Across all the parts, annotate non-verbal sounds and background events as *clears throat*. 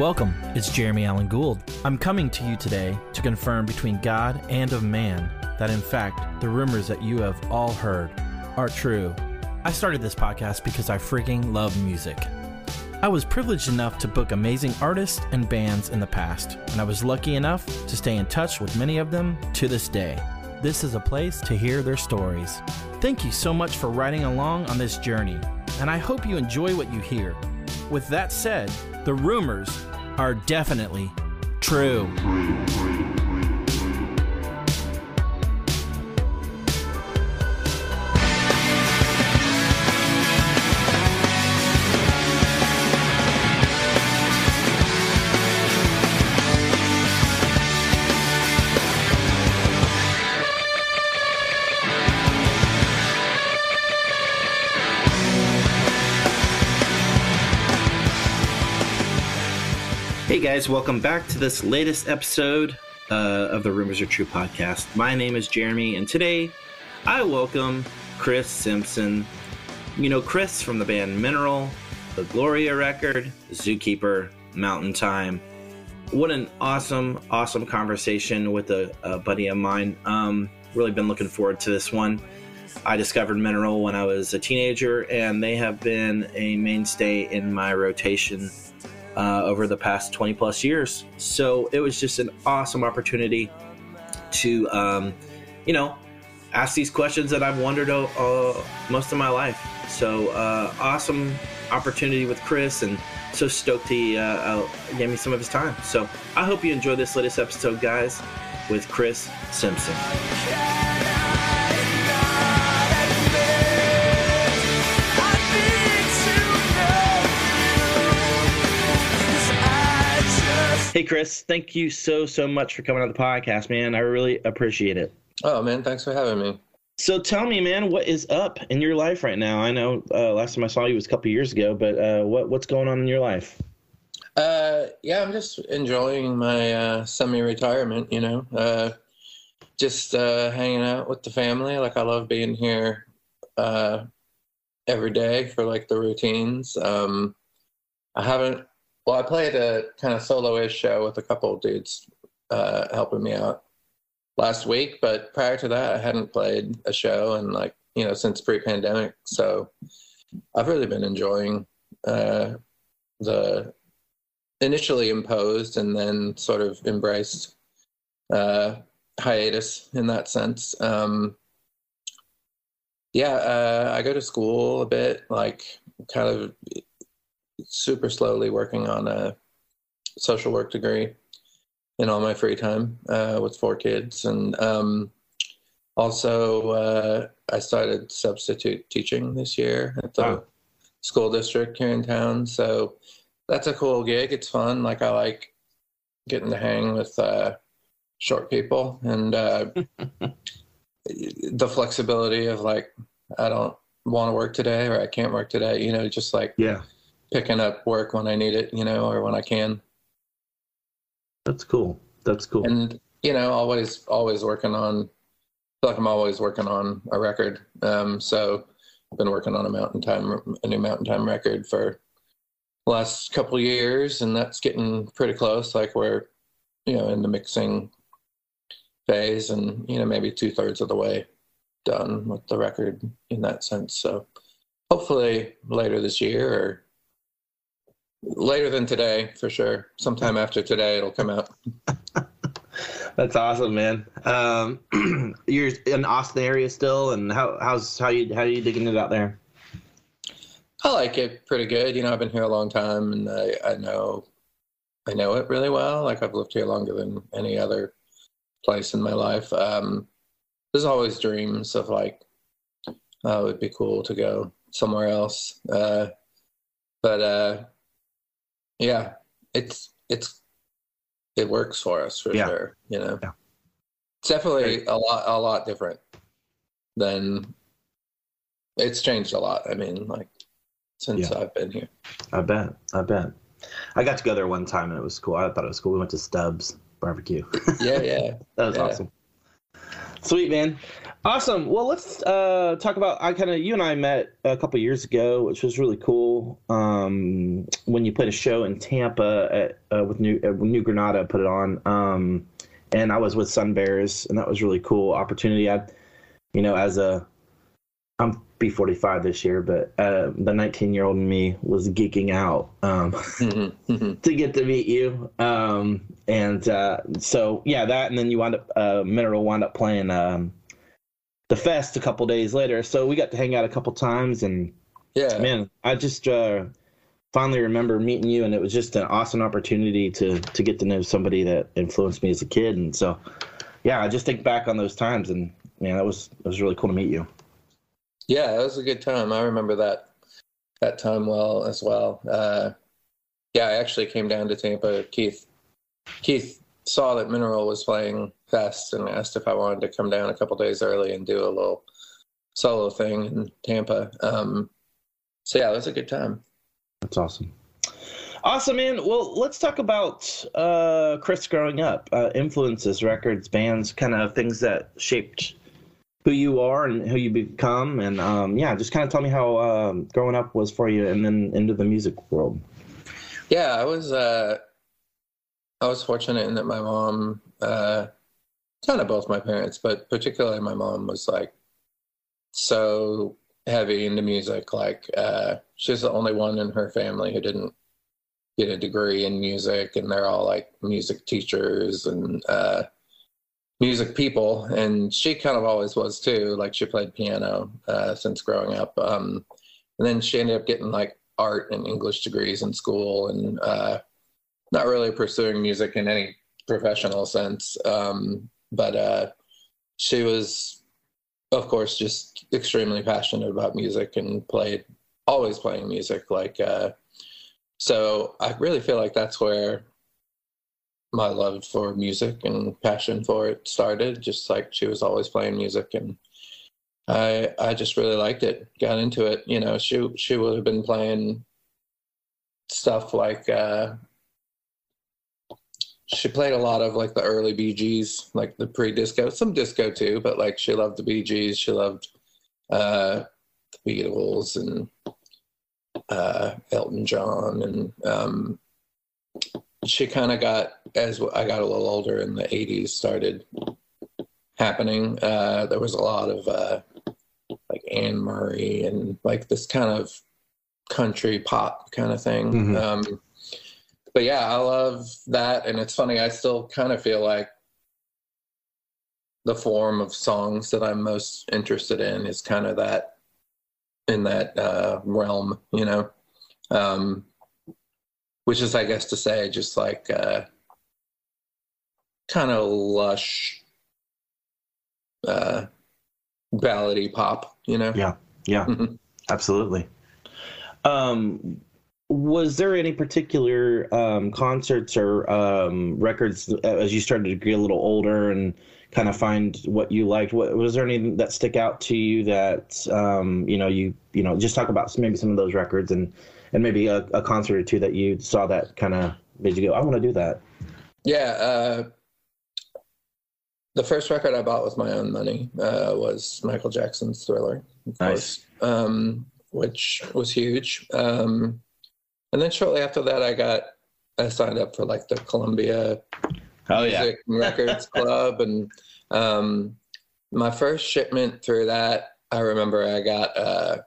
Welcome, it's Jeremy Allen Gould. I'm coming to you today to confirm between God and of man that, in fact, the rumors that you have all heard are true. I started this podcast because I freaking love music. I was privileged enough to book amazing artists and bands in the past, and I was lucky enough to stay in touch with many of them to this day. This is a place to hear their stories. Thank you so much for riding along on this journey, and I hope you enjoy what you hear. With that said, the rumors are definitely true. Guys, welcome back to this latest episode uh, of the Rumors Are True podcast. My name is Jeremy, and today I welcome Chris Simpson. You know Chris from the band Mineral, the Gloria record, Zookeeper, Mountain Time. What an awesome, awesome conversation with a, a buddy of mine. Um, really been looking forward to this one. I discovered Mineral when I was a teenager, and they have been a mainstay in my rotation uh, over the past 20 plus years. So it was just an awesome opportunity to, um, you know, ask these questions that I've wondered uh, most of my life. So uh, awesome opportunity with Chris, and so stoked he uh, uh, gave me some of his time. So I hope you enjoy this latest episode, guys, with Chris Simpson. Hey, Chris, thank you so, so much for coming on the podcast, man. I really appreciate it. Oh, man, thanks for having me. So tell me, man, what is up in your life right now? I know uh, last time I saw you was a couple years ago, but uh, what what's going on in your life? Uh, yeah, I'm just enjoying my uh, semi-retirement. You know, uh, just uh, hanging out with the family. Like I love being here uh, every day for like the routines. Um, I haven't. Well, I played a kind of solo-ish show with a couple of dudes uh, helping me out last week, but prior to that, I hadn't played a show and like you know since pre-pandemic. So I've really been enjoying uh, the initially imposed and then sort of embraced uh, hiatus in that sense. Um, yeah, uh, I go to school a bit, like kind of super slowly working on a social work degree in all my free time uh, with four kids. And um, also, uh, I started substitute teaching this year at the Wow. school district here in town. So that's a cool gig. It's fun. Like, I like getting to hang with uh, short people and uh, *laughs* the flexibility of, like, I don't want to work today or I can't work today, you know, just like Yeah, picking up work when I need it, you know, or when I can. that's cool. That's cool. and you know always always working on like i'm always working on a record um so i've been working on a mountain time a new mountain time record for the last couple of years and that's getting pretty close like we're you know in the mixing phase and you know maybe two-thirds of the way done with the record in that sense so hopefully later this year or later than today for sure sometime *laughs* after today it'll come out *laughs* That's awesome, man. Um, *clears throat* you're in Austin area still, and how how's how you how are you digging it out there? I like it pretty good. You know, I've been here a long time, and I, I know, I know it really well. Like I've lived here longer than any other place in my life. Um, there's always dreams of like, oh, it'd be cool to go somewhere else. Uh, but uh, yeah, it's it's it works for us for Yeah. sure. You know, Yeah. it's definitely a lot a lot different than it's changed a lot. I mean, like since Yeah. I've been here. I bet. I bet. I got to go there one time and it was cool. I thought it was cool. We went to Stubbs barbecue. Yeah, *laughs* yeah. that was awesome. Sweet man. Awesome. Well, let's uh, talk about. I kind of you and I met a couple years ago, which was really cool. Um, when you played a show in Tampa at, uh, with New uh, New Granada, put it on, um, and I was with Sun Bears, and that was really cool opportunity. I, you know, as a I'm be 45 this year, but uh, the 19 year old me was geeking out um, mm-hmm. mm-hmm. *laughs* to get to meet you. Um, and uh, so, yeah, that, and then you wound up, uh, Mineral wound up playing um, the fest a couple days later. So we got to hang out a couple times. And yeah, man, I just uh, finally remember meeting you, and it was just an awesome opportunity to, to get to know somebody that influenced me as a kid. And so, yeah, I just think back on those times, and man, that was, it was really cool to meet you. Yeah, it was a good time. I remember that that time well as well. Uh, yeah, I actually came down to Tampa. Keith Keith saw that Mineral was playing Fest and asked if I wanted to come down a couple days early and do a little solo thing in Tampa. Um, so yeah, it was a good time. That's awesome. Awesome, man. Well, let's talk about uh, Chris growing up, uh, influences, records, bands, kind of things that shaped who you are and who you become, and um, yeah, just kind of tell me how um, growing up was for you, and then into the music world. Yeah, I was uh, I was fortunate in that my mom, uh, kind of both my parents, but particularly my mom was like so heavy into music. Like uh, she's the only one in her family who didn't get a degree in music, and they're all like music teachers and uh, music people, and she kind of always was too. Like she played piano uh, since growing up, um, and then she ended up getting like art and English degrees in school, and uh, not really pursuing music in any professional sense. Um, but uh, she was, of course, just extremely passionate about music and played always playing music. Like uh, so, I really feel like that's where my love for music and passion for it started. Just like she was always playing music, and I I just really liked it. Got into it. You know, she she would have been playing stuff like uh, she played a lot of like the early Bee Gees, like the pre-disco, some disco too, but like she loved the Bee Gees, She loved uh, the Beatles and uh, Elton John and um, she kind of got as I got a little older in the 80s started happening. Uh, there was a lot of uh, like Anne Murray and like this kind of country pop kind of thing. Mm-hmm. Um, but yeah, I love that, and it's funny. I still kind of feel like the form of songs that I'm most interested in is kind of that in that uh, realm, you know. Um, which is, I guess, to say, just like uh, kind of lush, uh, ballady pop, you know? Yeah, yeah, mm-hmm. absolutely. Um, was there any particular um, concerts or um, records as you started to get a little older and kind of find what you liked? What, was there anything that stick out to you that um, you know you you know just talk about maybe some of those records and and maybe a, a concert or two that you saw that kind of made you go, I want to do that. Yeah. Uh, the first record I bought with my own money uh, was Michael Jackson's Thriller, nice. um, which was huge. Um, and then shortly after that, I got I signed up for like the Columbia oh, Music yeah. *laughs* Records Club, and um, my first shipment through that, I remember I got uh,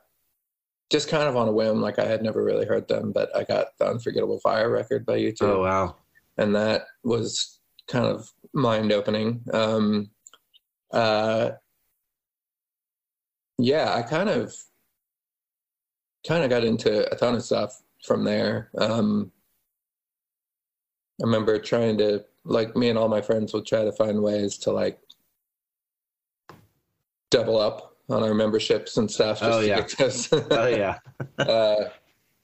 just kind of on a whim. Like I had never really heard them, but I got the Unforgettable Fire record by U2. Oh wow! And that was kind of mind opening. Um, uh, yeah, I kind of kind of got into a ton of stuff from there. Um, I remember trying to like me and all my friends would try to find ways to like double up on our memberships and stuff. *laughs* oh yeah. oh *laughs* yeah. uh,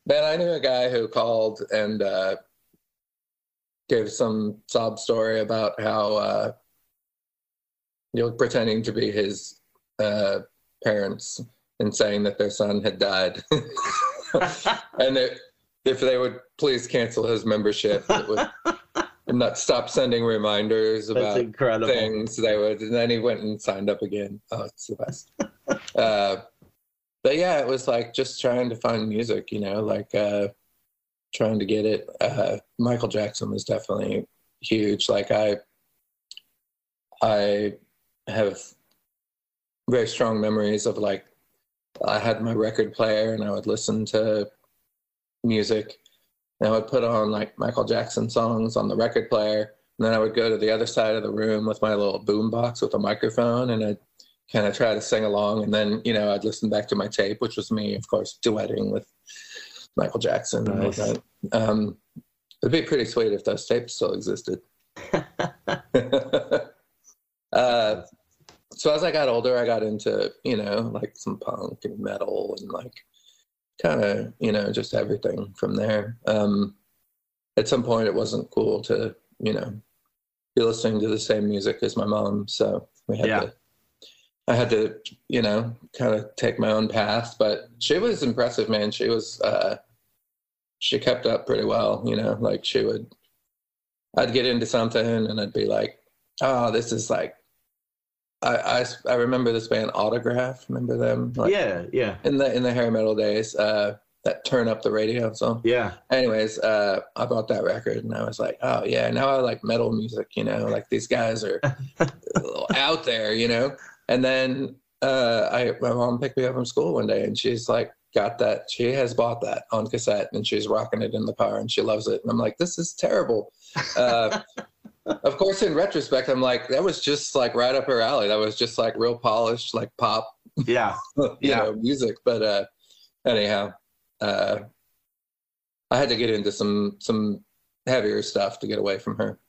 man, I knew a guy who called and uh, gave some sob story about how uh, you know pretending to be his uh, parents and saying that their son had died, *laughs* and it, if they would please cancel his membership, it would and *laughs* not stop sending reminders about things they would and then he went and signed up again. Oh it's the best. *laughs* Uh but yeah it was like just trying to find music you know like uh trying to get it. Uh michael jackson was definitely huge. Like i i have very strong memories of like i had my record player and i would listen to music and I would put on like Michael Jackson songs on the record player. And then I would go to the other side of the room with my little boom box with a microphone and I'd kind of try to sing along. And then, you know, I'd listen back to my tape, which was me, of course, duetting with Michael Jackson. Nice. Um, it'd be pretty sweet if those tapes still existed. *laughs* *laughs* uh, so as I got older, I got into, you know, like some punk and metal and like kind of you know just everything from there um at some point it wasn't cool to you know be listening to the same music as my mom so we had Yeah. to i had to you know kind of take my own path but she was impressive man she was uh she kept up pretty well you know like she would i'd get into something and i'd be like oh this is like i i, I remember this band autograph. Remember them? Like, yeah, yeah, in the in the hair metal days uh that turn up the radio song. Yeah. anyways uh i bought that record and i was like oh yeah now i like metal music you know like these guys are *laughs* out there you know? And then uh i my mom picked me up from school one day and she's like got that she has bought that on cassette and she's rocking it in the car and she loves it. And i'm like this is terrible. Uh *laughs* of course in retrospect i'm like that was just like right up her alley that was just like real polished like pop Yeah. *laughs* you Yeah. know music but uh anyhow uh i had to get into some some heavier stuff to get away from her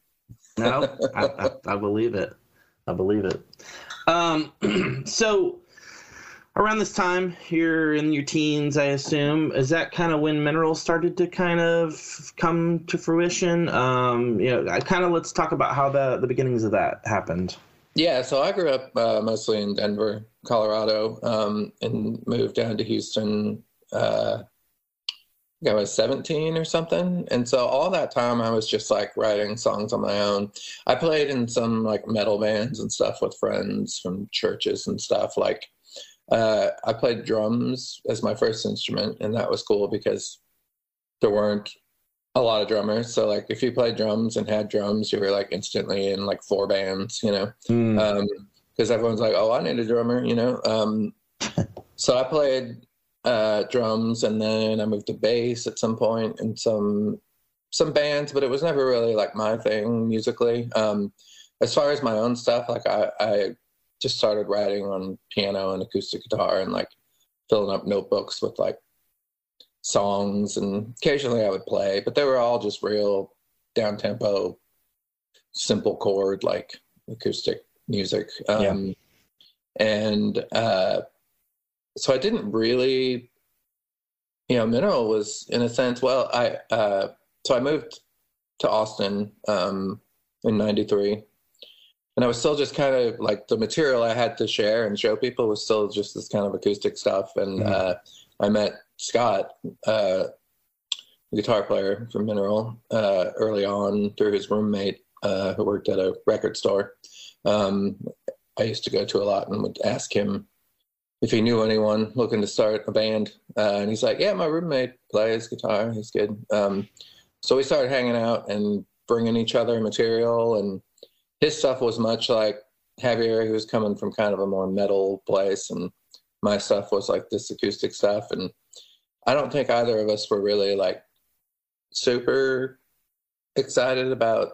No, I, I, I believe it. I believe it. Um, *clears throat* so around this time, you're in your teens, I assume. Is that kind of when mineral started to kind of come to fruition? Um, you know, I kind of let's talk about how the the beginnings of that happened. yeah so i grew up uh, mostly in denver colorado um and moved down to houston uh I was 17 or something. And so all that time I was just like writing songs on my own. I played in some like metal bands and stuff with friends from churches and stuff. Like uh, I played drums as my first instrument, and that was cool because there weren't a lot of drummers. So like if you played drums and had drums, you were like instantly in like four bands, you know Mm, because everyone's like, "Oh, I need a drummer," you know. Um, *laughs* so I played uh, drums, and then I moved to bass at some point in some some bands, but it was never really like my thing musically. Um, as far as my own stuff, like I, I just started writing on piano and acoustic guitar, and like filling up notebooks with like songs, and occasionally I would play, but they were all just real down tempo, simple chord like acoustic music. Um, And uh, so I didn't really, you know, Mineral was in a sense, well, I, uh, so I moved to Austin um, in 93. And I was still just kind of like the material I had to share and show people was still just this kind of acoustic stuff. And Mhm. uh, I met Scott, uh, the guitar player from Mineral, uh, early on through his roommate uh, who worked at a record store. Um, I used to go to a lot and would ask him if he knew anyone looking to start a band. Uh, and he's like, Yeah, my roommate plays guitar. He's good. Um, so we started hanging out and bringing each other material. And his stuff was much like heavier. He was coming from kind of a more metal place. And my stuff was like this acoustic stuff. And I don't think either of us were really like super excited about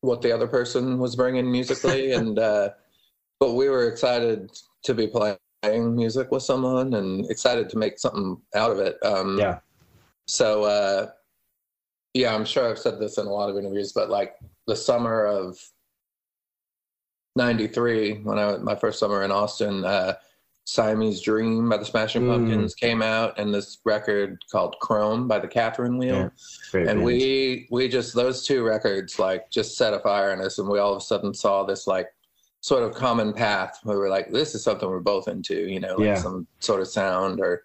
what the other person was bringing musically. *laughs* and, uh, but we were excited to be playing music with someone and excited to make something out of it. Um, Yeah. So, uh, yeah, I'm sure I've said this in a lot of interviews, but like the summer of '93, when I was my first summer in Austin, uh, Siamese Dream by the Smashing Mm. Pumpkins came out, and this record called Chrome by the Catherine Wheel Yeah. And we we just those two records like just set a fire in us and we all of a sudden saw this like sort of common path where we're like this is something we're both into you know like Yeah. some sort of sound or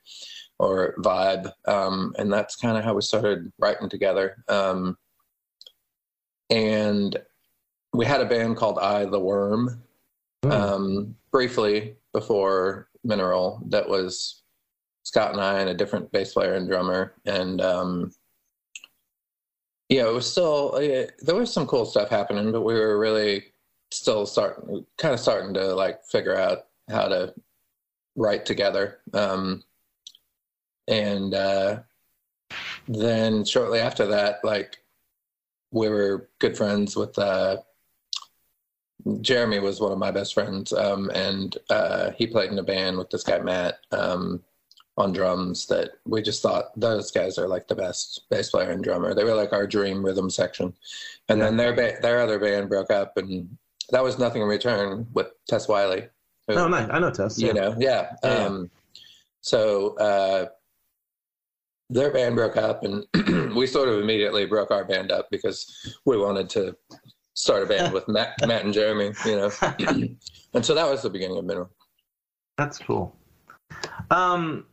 or vibe um and that's kind of how we started writing together um and we had a band called I the Worm Hmm. um, briefly before Mineral. That was Scott and I and a different bass player and drummer, and um, yeah, it was still uh, there was some cool stuff happening, but we were really still starting, kind of starting to like figure out how to write together. Um, and uh, then shortly after that, like we were good friends with uh, Jeremy was one of my best friends, um, and uh, he played in a band with this guy Matt um, on drums. That we just thought those guys are like the best bass player and drummer. They were like our dream rhythm section. And then their ba- their other band broke up, and that was Nothing in Return with Tess Wiley. who- Oh, nice. I know Tess. you Yeah. know yeah, Yeah, yeah. um so uh their band broke up and *clears throat* we sort of immediately broke our band up because we wanted to start a band *laughs* with matt, matt and jeremy you know *clears throat* and so that was the beginning of mineral That's cool. Um,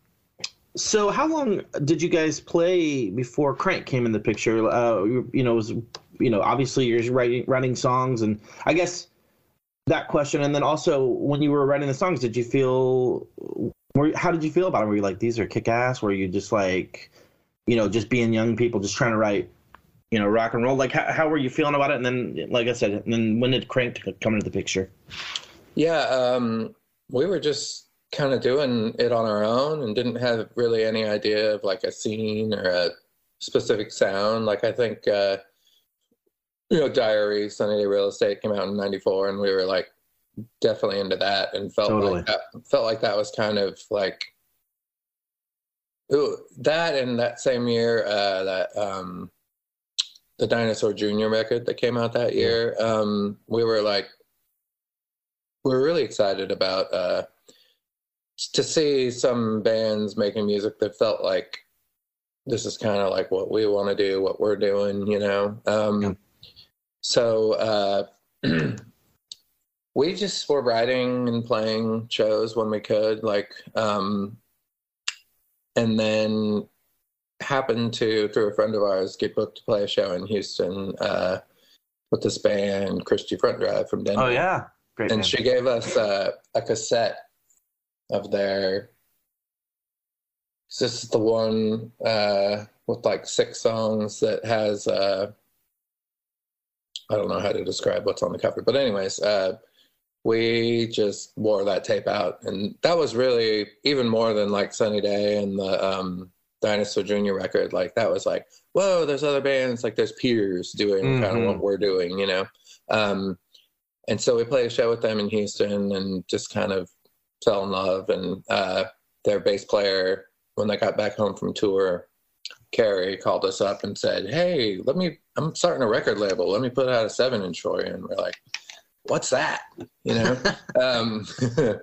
so how long did you guys play before Crank came in the picture? Uh, you, you know, was you know obviously you're writing writing songs, and I guess that question, and then also when you were writing the songs, did you feel? Were, how did you feel about it? Were you like these are kick ass? Were you just like, you know, just being young people, just trying to write, you know, rock and roll? Like how, how were you feeling about it? And then, like I said, and then when did Crank come into the picture? yeah um we were just kind of doing it on our own and didn't have really any idea of like a scene or a specific sound like i think uh you know diary sunny day real estate came out in 94 and we were like definitely into that and felt Totally. like that felt like that was kind of like ooh, that and that same year uh that um the dinosaur junior record that came out that year um we were like we were really excited about uh to see some bands making music that felt like this is kind of like what we want to do what we're doing you know um Yeah. so uh *clears throat* we just were writing and playing shows when we could like um and then happened to through a friend of ours get booked to play a show in houston uh with this band christie front drive from denver Oh yeah, great. and band. she gave us uh, a cassette of their this is the one uh, with like six songs that has uh, i don't know how to describe what's on the cover but anyways uh, we just wore that tape out and that was really even more than like sunny day and the um, dinosaur junior record like that was like whoa there's other bands like there's peers doing kind of what we're doing you know um, and so we played a show with them in Houston and just kind of fell in love. And uh, their bass player, when they got back home from tour, Kerry called us up and said, "Hey, let me. I'm starting a record label. Let me put out a seven inch for you." And we're like, "What's that?" You know. *laughs* um, *laughs*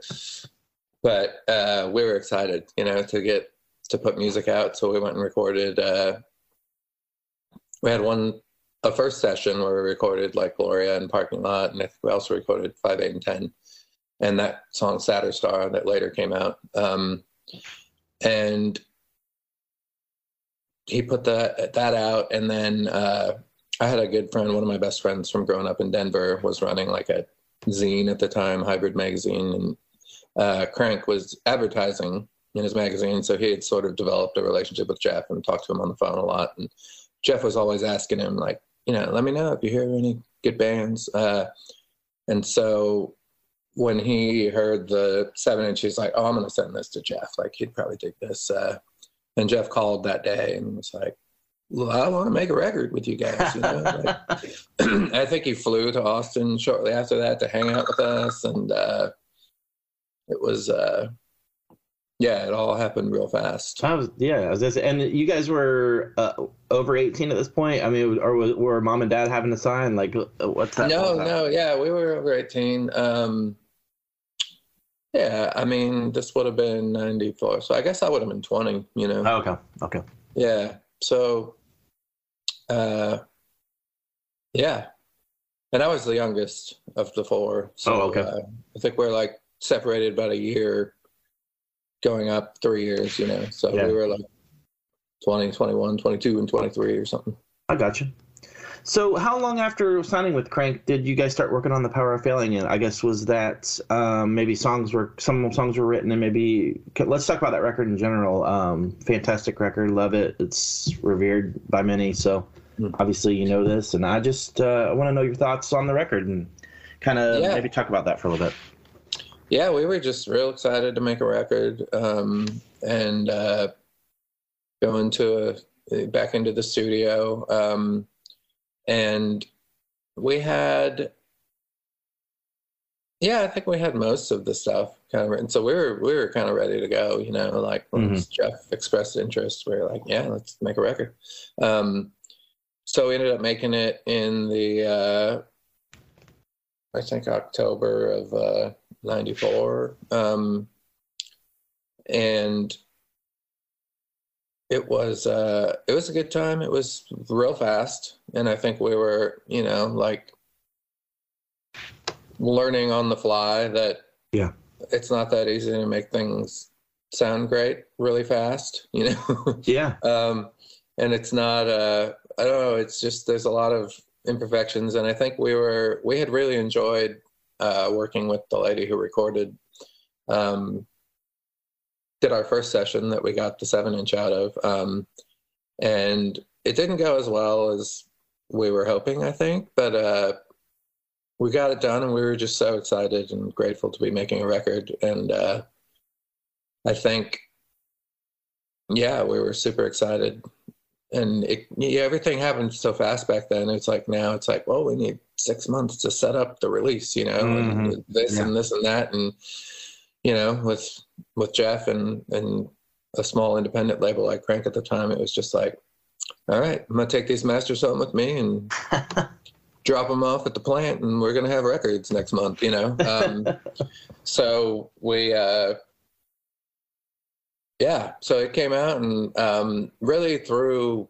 but uh, we were excited, you know, to get to put music out. So we went and recorded. Uh, we had one a first session where we recorded like Gloria and Parking Lot, and I think we also recorded Five, Eight, and Ten, and that song Sadder Star that later came out. Um, and he put that that out, and then uh, I had a good friend, one of my best friends from growing up in Denver, was running like a zine at the time, Hybrid Magazine, and uh, Crank was advertising in his magazine, so he had sort of developed a relationship with Jeff and talked to him on the phone a lot, and Jeff was always asking him like you know, let me know if you hear any good bands. Uh, and so when he heard the seven inch, he's like, oh, I'm going to send this to Jeff. Like, he'd probably dig this. Uh, and Jeff called that day and was like, well, I want to make a record with you guys. You know? like, *laughs* *clears throat* I think he flew to Austin shortly after that to hang out with us. And uh, it was, uh, yeah, it all happened real fast. I was, yeah, I was just, and you guys were uh, over 18 at this point. I mean, or was, were mom and dad having to sign? Like, uh, what's that? no no yeah we were over 18 um yeah i mean this would have been 94 so i guess i would have been 20 you know Oh, okay, okay. yeah so uh yeah and i was the youngest of the four so Oh, okay. uh, i think we're like separated about a year going up three years you know so Yeah. we were like 20 21 22 and 23 or something I got you. So, how long after signing with Crank did you guys start working on the Power of Failing? And I guess was that um, maybe songs were some songs were written, and maybe let's talk about that record in general. Um, fantastic record, love it. It's revered by many. So, mm. obviously, you know this, and I just uh, want to know your thoughts on the record and kind of yeah. maybe talk about that for a little bit. Yeah, we were just real excited to make a record um, and uh, go into a back into the studio. Um, and we had yeah i think we had most of the stuff kind of written so we were we were kind of ready to go you know like once mm-hmm. jeff expressed interest we were like yeah let's make a record um, so we ended up making it in the uh, i think october of uh, 94 um, and it was uh it was a good time. It was real fast and i think we were you know like learning on the fly that yeah. it's not that easy to make things sound great really fast you know? *laughs* Yeah. Um and it's not uh i don't know it's just there's a lot of imperfections and i think we were we had really enjoyed uh working with the lady who recorded um did our first session that we got the seven inch out of, um, and it didn't go as well as we were hoping, I think, but uh, we got it done, and we were just so excited and grateful to be making a record. And uh, I think, yeah, we were super excited. And it, yeah, everything happened so fast back then. It's like now it's like, well, we need six months to set up the release, you know, mm-hmm. and this yeah. and this and that, and you know, with with Jeff and and a small independent label like Crank at the time, it was just like, all right, I'm gonna take these masters home with me and *laughs* drop them off at the plant, and we're gonna have records next month. You know, um, *laughs* so we. Uh, yeah, so it came out and um, really through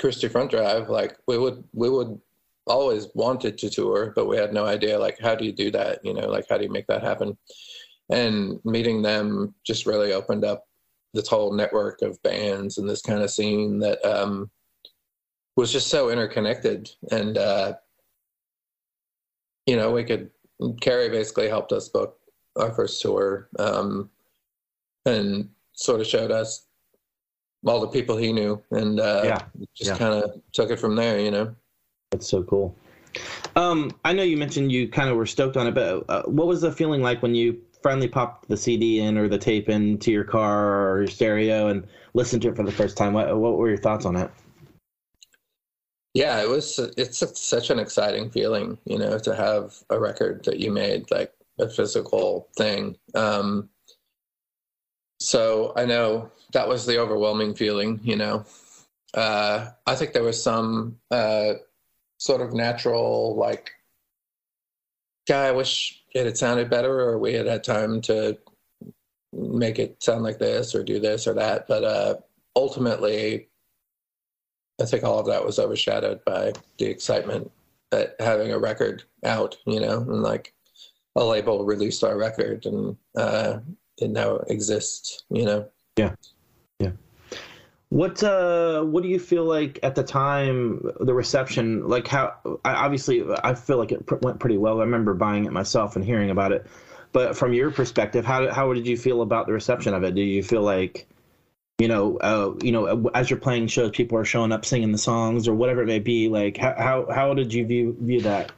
Christie Front Drive, like we would we would always wanted to tour, but we had no idea like how do you do that? You know, like how do you make that happen? and meeting them just really opened up this whole network of bands and this kind of scene that um, was just so interconnected and uh, you know we could Kerry basically helped us book our first tour um, and sort of showed us all the people he knew and uh, yeah. just yeah. kind of took it from there you know that's so cool um, I know you mentioned you kind of were stoked on it, but uh, what was the feeling like when you finally popped the CD in or the tape into your car or your stereo and listened to it for the first time. What, what were your thoughts on it? Yeah, it was. It's a, such an exciting feeling, you know, to have a record that you made like a physical thing. Um, so I know that was the overwhelming feeling, you know. Uh, I think there was some uh, sort of natural, like, guy, I wish it had sounded better or we had had time to make it sound like this or do this or that. But uh, ultimately, I think all of that was overshadowed by the excitement that having a record out, you know, and like a label released our record and uh, it now exists, you know. Yeah. Yeah. What uh, what do you feel like at the time the reception like how obviously I feel like it went pretty well. I remember buying it myself and hearing about it. But from your perspective, how how did you feel about the reception of it? Do you feel like you know, uh, you know, as you're playing shows, people are showing up singing the songs or whatever it may be. Like, how how, how did you view view that?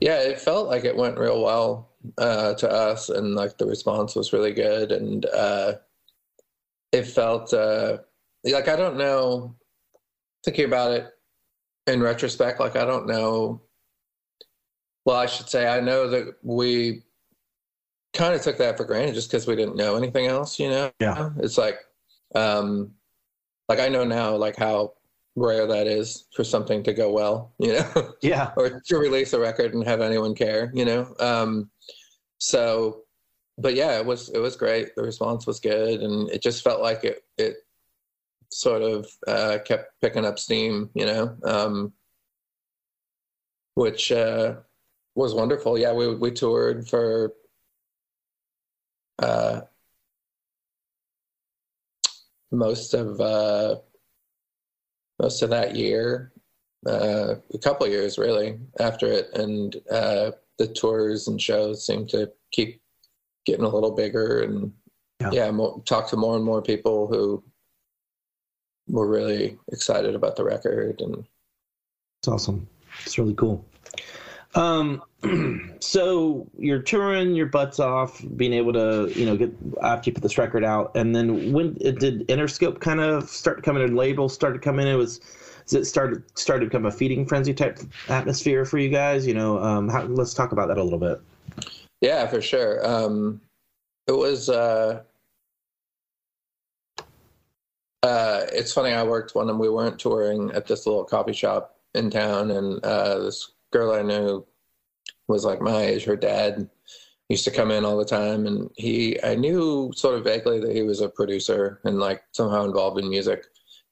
Yeah, it felt like it went real well uh, to us, and like the response was really good, and uh, it felt uh, like I don't know. Thinking about it in retrospect, like I don't know. Well, I should say I know that we kind of took that for granted just because we didn't know anything else. You know, yeah. It's like, um, like I know now, like how rare that is for something to go well. You know, yeah, *laughs* or to release a record and have anyone care. You know, um, so but yeah, it was it was great. The response was good, and it just felt like it it sort of uh, kept picking up steam, you know, um, which uh, was wonderful. Yeah, we we toured for uh, most of uh, most of that year, uh, a couple years really after it, and uh, the tours and shows seem to keep getting a little bigger, and yeah, yeah more, talk to more and more people who were really excited about the record, and it's awesome. It's really cool. Um, *clears throat* so you're touring your butts off, being able to, you know, get after you put this record out, and then when did Interscope kind of start coming in? Labels started coming in. It was, it started started to become a feeding frenzy type atmosphere for you guys? You know, um, how, let's talk about that a little bit. Yeah, for sure. Um, it was. Uh, uh, it's funny. I worked when we weren't touring at this little coffee shop in town, and uh, this girl I knew was like my age. Her dad used to come in all the time, and he I knew sort of vaguely that he was a producer and like somehow involved in music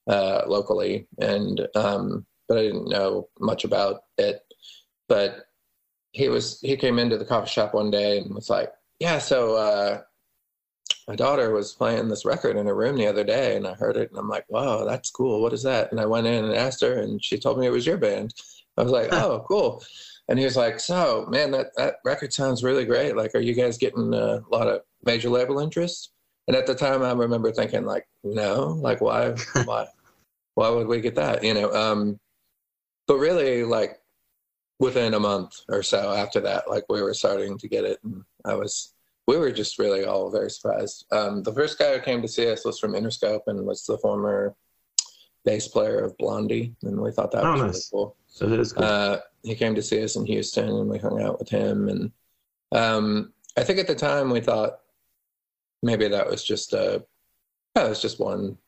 uh, locally, and um, but I didn't know much about it. But he was he came into the coffee shop one day and was like, "Yeah, so uh, my daughter was playing this record in her room the other day, and I heard it, and I'm like, wow, that's cool. What is that?" And I went in and asked her, and she told me it was your band. I was like, "Oh, cool." And he was like, "So, man, that that record sounds really great. Like, are you guys getting a lot of major label interest?" And at the time, I remember thinking, like, no, like, why, *laughs* why, why would we get that? You know. Um, but really, like, within a month or so after that, like, we were starting to get it, and I was, we were just really all very surprised. Um, the first guy who came to see us was from Interscope and was the former bass player of Blondie, and we thought that oh, was nice. really cool. So that is cool. Uh, he came to see us in Houston, and we hung out with him. And um, I think at the time we thought maybe that was just a, yeah, it was just one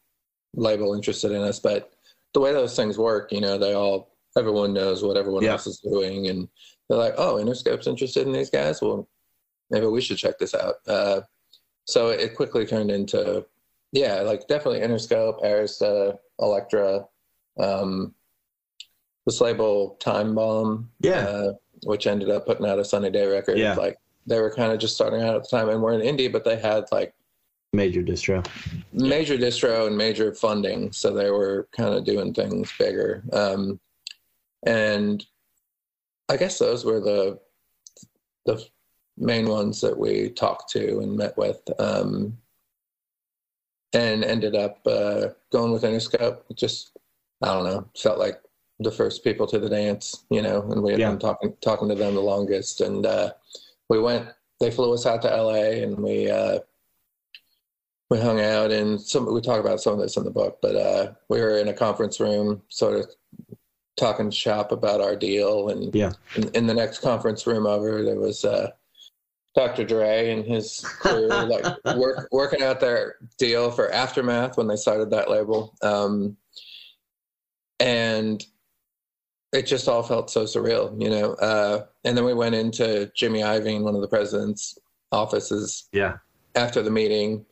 label interested in us. But the way those things work, you know, they all everyone knows what everyone yeah. else is doing, and they're like, "Oh, Interscope's interested in these guys. Well, maybe we should check this out." Uh, so it quickly turned into, yeah, like definitely Interscope, Arista, Elektra, um, this label Time Bomb, yeah, uh, which ended up putting out a Sunny Day record. Yeah, like they were kind of just starting out at the time, and we're an indie, but they had like major distro, major distro, and major funding, so they were kind of doing things bigger. Um, and I guess those were the the main ones that we talked to and met with. Um, and ended up uh, going with Interscope. Just I don't know, felt like the first people to the dance, you know, and we had yeah. been talking talking to them the longest. And uh, we went. They flew us out to L.A. and we uh, we hung out and some. We talk about some of this in the book, but uh, we were in a conference room, sort of talking shop about our deal. And yeah, in, in the next conference room over, there was. Uh, Dr. Dre and his crew like *laughs* work, working out their deal for Aftermath when they started that label. Um, and it just all felt so surreal, you know. Uh, and then we went into Jimmy Iovine, one of the president's offices. Yeah. After the meeting,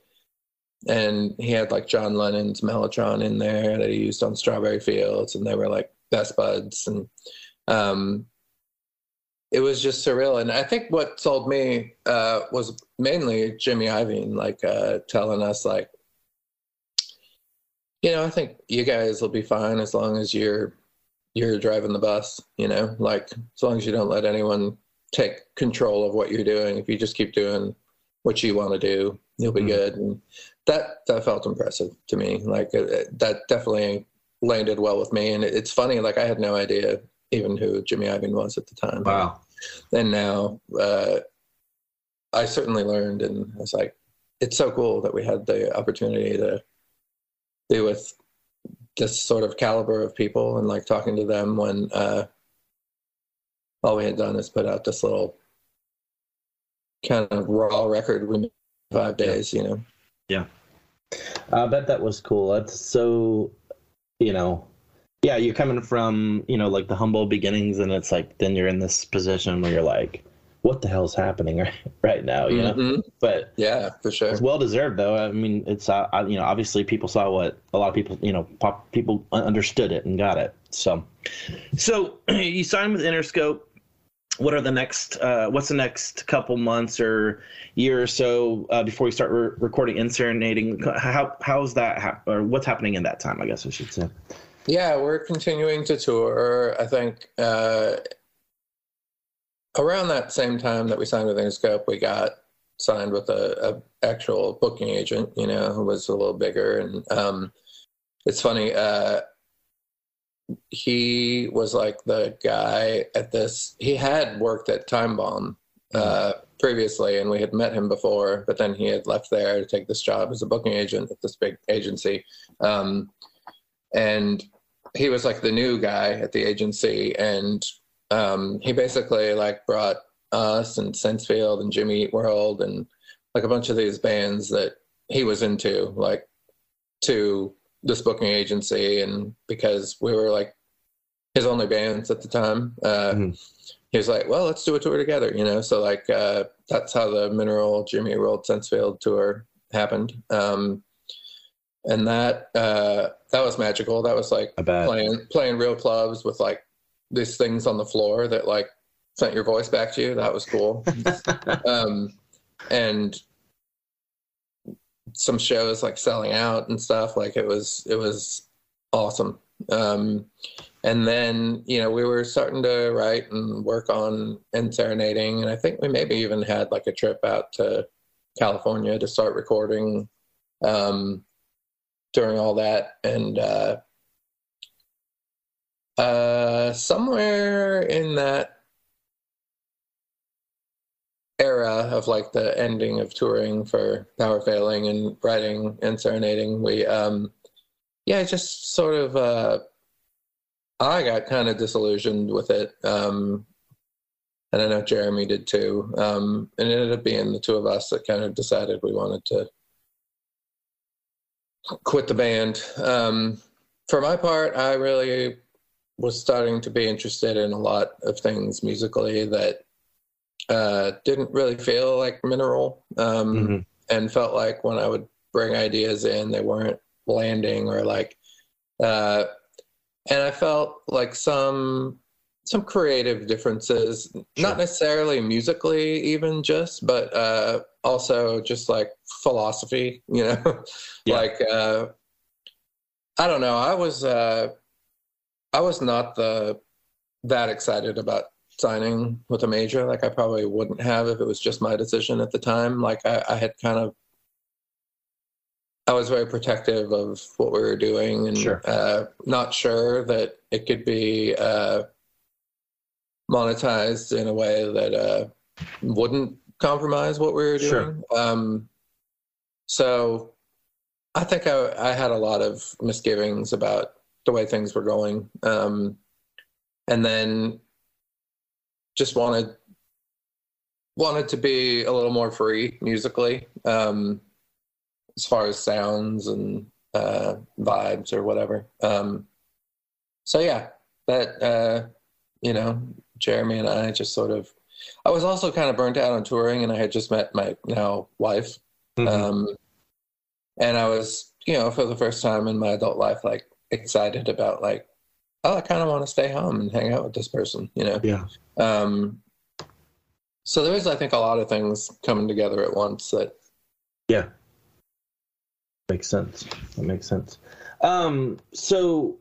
and he had like John Lennon's Mellotron in there that he used on Strawberry Fields, and they were like best buds, and um, it was just surreal. And I think what sold me uh, was mainly Jimmy Iovine, like uh, telling us like, you know, I think you guys will be fine as long as you're you're driving the bus, you know, like as long as you don't let anyone take control of what you're doing. If you just keep doing what you want to do, you'll be mm-hmm. good. And that that felt impressive to me. Like it, it, that definitely landed well with me. And it, it's funny, like I had no idea even who Jimmy Iovine was at the time. Wow. And now uh, I certainly learned, and I was like, it's so cool that we had the opportunity to be with this sort of caliber of people and like talking to them when uh, all we had done is put out this little kind of raw record in five days, you know. Yeah. I bet that was cool. That's so, you know, yeah, you're coming from, you know, like the humble beginnings and it's like then you're in this position where you're like, what the hell's happening *laughs* right, right now, you know? Mm-hmm. But yeah, for sure. It's well deserved though. I mean, it's uh, you know, obviously people saw what a lot of people, you know, pop, people understood it and got it. So, so *clears throat* you signed with Interscope. What are the next? Uh, what's the next couple months or year or so uh, before we start re- recording EndSerenading? How how's that? Ha- or what's happening in that time? I guess I should say. Yeah, we're continuing to tour. I think uh, around that same time that we signed with Interscope, we got signed with a, a, actual booking agent, you know, who was a little bigger. And um, it's funny, uh, he was like the guy at this. He had worked at Time Bomb uh, previously, and we had met him before, but then he had left there to take this job as a booking agent at this big agency. Um, and he was like the new guy at the agency, and um, he basically like brought us and Sensefield and Jimmy Eat World and like a bunch of these bands that he was into, like to this booking agency, and because we were like his only bands at the time, uh, mm-hmm. he was like, "Well, let's do a tour together," you know. So like uh, that's how the Mineral Jimmy World Sensefield tour happened. Um, and that uh, that was magical. That was like playing playing real clubs with like these things on the floor that like sent your voice back to you. That was cool. *laughs* um, and some shows like selling out and stuff. Like it was it was awesome. Um, and then you know we were starting to write and work on EndSerenading, and I think we maybe even had like a trip out to California to start recording. Um, during all that. And uh, uh, somewhere in that era of like the ending of touring for Power Failing and writing EndSerenading, we, um, yeah, just sort of, uh, I got kind of disillusioned with it. Um, and I know Jeremy did too. Um, and it ended up being the two of us that kind of decided we wanted to quit the band. Um, for my part, I really was starting to be interested in a lot of things musically that uh, didn't really feel like mineral um, mm-hmm. and felt like when I would bring ideas in, they weren't landing or like, uh, and I felt like some some creative differences, sure. not necessarily musically, even just, but uh, also just like philosophy, you know, *laughs* yeah. like uh, I don't know. I was uh, I was not the that excited about signing with a major. Like I probably wouldn't have if it was just my decision at the time. Like I, I had kind of I was very protective of what we were doing and sure. uh, not sure that it could be uh, monetized in a way that uh, wouldn't compromise what we were doing. Sure. Um, so I think I, I, had a lot of misgivings about the way things were going. Um, and then just wanted wanted to be a little more free musically um, as far as sounds and uh, vibes or whatever. Um, so yeah, that uh, you know Jeremy and I just sort of. I was also kind of burnt out on touring, and I had just met my now wife, mm-hmm. um, and I was, you know, for the first time in my adult life, like excited about like, oh, I kind of want to stay home and hang out with this person, you know. Yeah. Um, so there is, I think, a lot of things coming together at once that. Yeah. Makes sense. That makes sense. Um, so,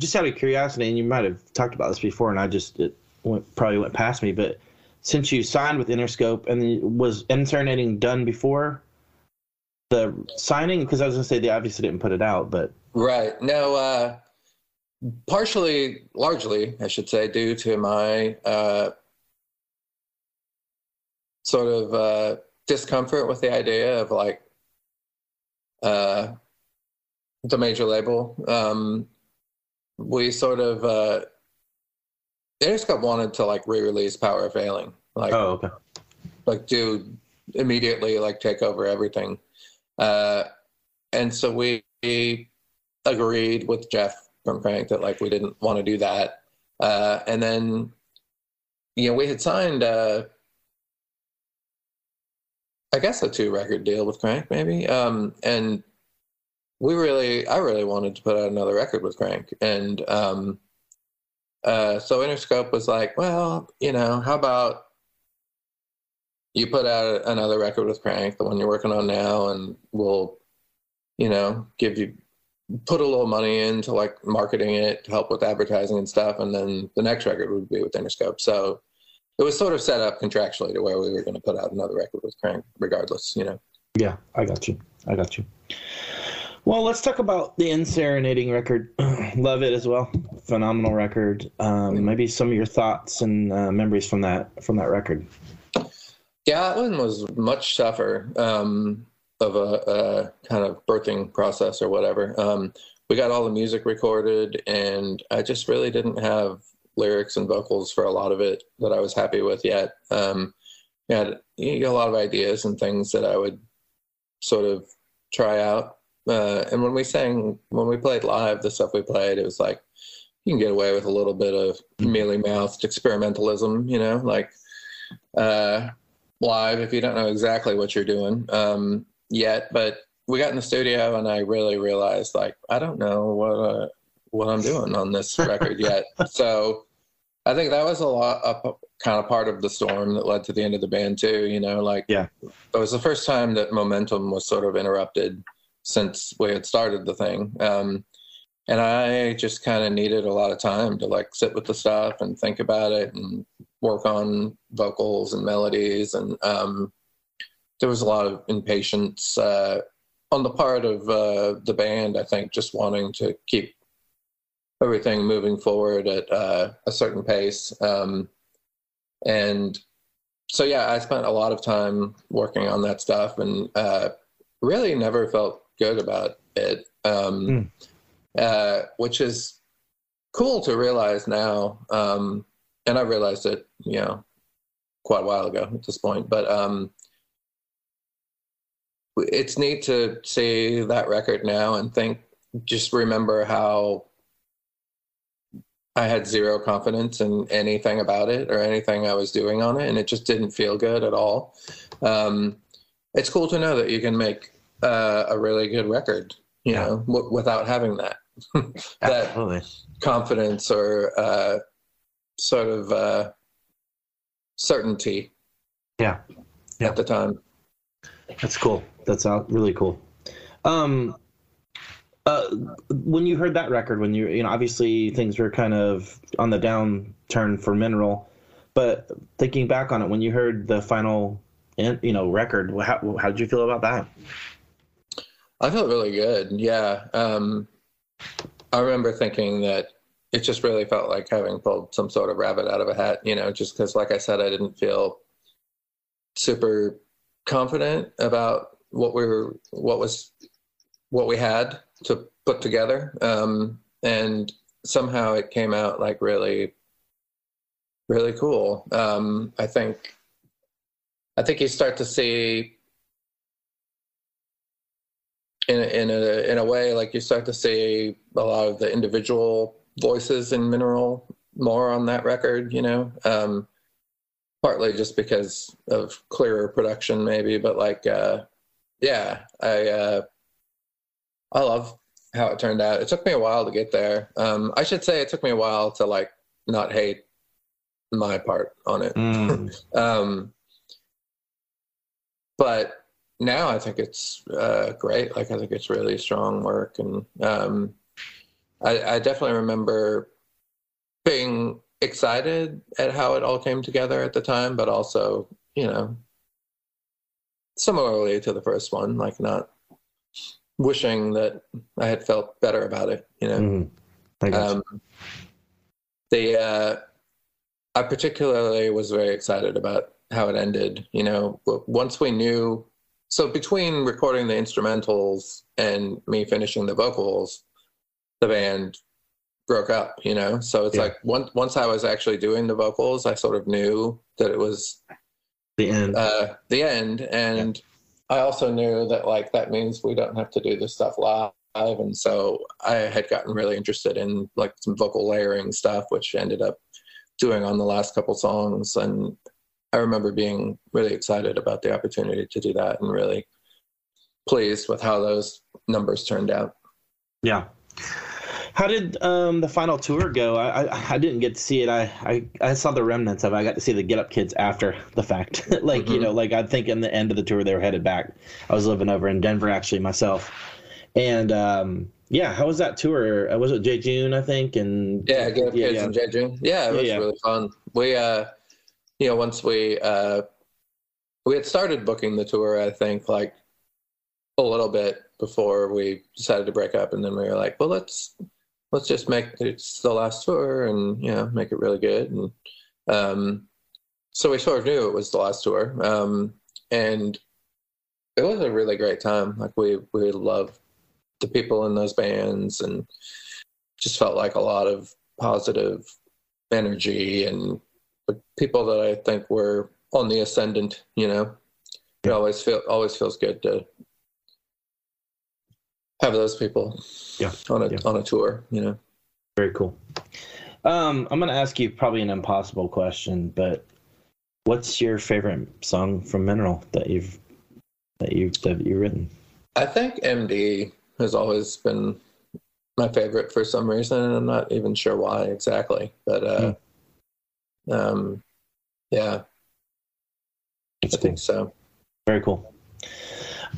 just out of curiosity, and you might have talked about this before, and I just it, went, probably went past me, but since you signed with Interscope and was EndSerenading done before the signing? Because I was going to say they obviously didn't put it out, but right. No, uh, partially, largely, I should say, due to my uh, sort of uh, discomfort with the idea of like uh, the major label. Um, we sort of uh, Interscope wanted to like re-release Power of Failing, like oh okay, like do immediately like take over everything, uh, and so we agreed with Jeff from Crank that like we didn't want to do that, uh, and then you know we had signed uh, I guess a two record deal with Crank maybe, um, and we really I really wanted to put out another record with Crank, and um, uh, so Interscope was like, well, you know, how about you put out another record with Crank, the one you're working on now, and we'll, you know, give you put a little money into like marketing it to help with advertising and stuff, and then the next record would be with Interscope. So it was sort of set up contractually to where we were going to put out another record with Crank, regardless, you know. Yeah, I got you. I got you. Well, let's talk about the EndSerenading record. *clears throat* Love it as well. Phenomenal record. Um, maybe some of your thoughts and uh, memories from that from that record. Yeah, that one was much tougher um, of a, a, kind of birthing process or whatever. Um, we got all the music recorded, and I just really didn't have lyrics and vocals for a lot of it that I was happy with yet. Um, had you got a lot of ideas and things that I would sort of try out. Uh, and when we sang, when we played live, the stuff we played, it was like you can get away with a little bit of mealy mouthed experimentalism, you know, like uh, live if you don't know exactly what you're doing um, yet. But we got in the studio and I really realized like I don't know what uh, what I'm doing on this *laughs* record yet. So I think that was a lot of kind of part of the storm that led to the end of the band too. You know, like yeah, it was the first time that momentum was sort of interrupted since we had started the thing. Um, and I just kind of needed a lot of time to like sit with the stuff and think about it and work on vocals and melodies. And um, there was a lot of impatience uh, on the part of uh, the band. I think just wanting to keep everything moving forward at uh, a certain pace. Um, and so, yeah, I spent a lot of time working on that stuff and uh, really never felt good about it, um, mm. uh, which is cool to realize now. Um, and I realized it, you know, quite a while ago at this point. But um, it's neat to see that record now and think, just remember how I had zero confidence in anything about it or anything I was doing on it, and it just didn't feel good at all. Um, it's cool to know that you can make uh, a really good record, you yeah. know, w- without having that *laughs* that confidence or uh, sort of uh, certainty. Yeah. yeah, at the time. That's cool. That's really cool. Um, uh, when you heard that record, when you you know obviously things were kind of on the downturn for Mineral, but thinking back on it, when you heard the final you know record, how how did you feel about that? I felt really good. Yeah, um, I remember thinking that it just really felt like having pulled some sort of rabbit out of a hat. You know, just because, like I said, I didn't feel super confident about what we were, what was, what we had to put together. Um, and somehow it came out like really, really cool. Um, I think, I think you start to see in a, in a in a way like you start to see a lot of the individual voices in Mineral more on that record. You know, um, partly just because of clearer production, maybe, but like, uh, yeah, I. Uh, I love how it turned out. It took me a while to get there. Um, I should say it took me a while to like not hate my part on it. Mm. *laughs* um, but now I think it's uh, great. Like I think it's really strong work, and um, I, I definitely remember being excited at how it all came together at the time, but also, you know, similarly to the first one, like not wishing that I had felt better about it. You know, mm-hmm. um, the uh, I particularly was very excited about how it ended. You know, once we knew, so between recording the instrumentals and me finishing the vocals, the band broke up. You know, so it's yeah. like once once I was actually doing the vocals, I sort of knew that it was the end. Uh, the end, and. Yeah I also knew that like that means we don't have to do this stuff live. And so I had gotten really interested in like some vocal layering stuff, which ended up doing on the last couple songs. And I remember being really excited about the opportunity to do that and really pleased with how those numbers turned out. Yeah. How did um, the final tour go? I, I, I didn't get to see it. I, I, I saw the remnants of it. I got to see the Get Up Kids after the fact. *laughs* like mm-hmm. you know, like I think in the end of the tour they were headed back. I was living over in Denver actually myself, and um, yeah, how was that tour? Uh, was it J June, I think? And Yeah, get up yeah, kids yeah. in Jeju. Yeah, it was yeah. really fun. We, uh, you know, once we uh, we had started booking the tour, I think like a little bit before we decided to break up, and then we were like, well, let's let's just make it's the last tour, and you know, make it really good. And um, so we sort of knew it was the last tour, um, and it was a really great time. Like we we loved the people in those bands, and just felt like a lot of positive energy and people that I think were on the ascendant, you know. It always feel always feels good to have those people Yeah, on a yeah. on a tour, you know. Very cool. Um, I'm going to ask you probably an impossible question, but what's your favorite song from Mineral that you've that you've that you've written? I think MD has always been my favorite for some reason, and I'm not even sure why exactly. But uh um yeah, That's I think so. Very cool.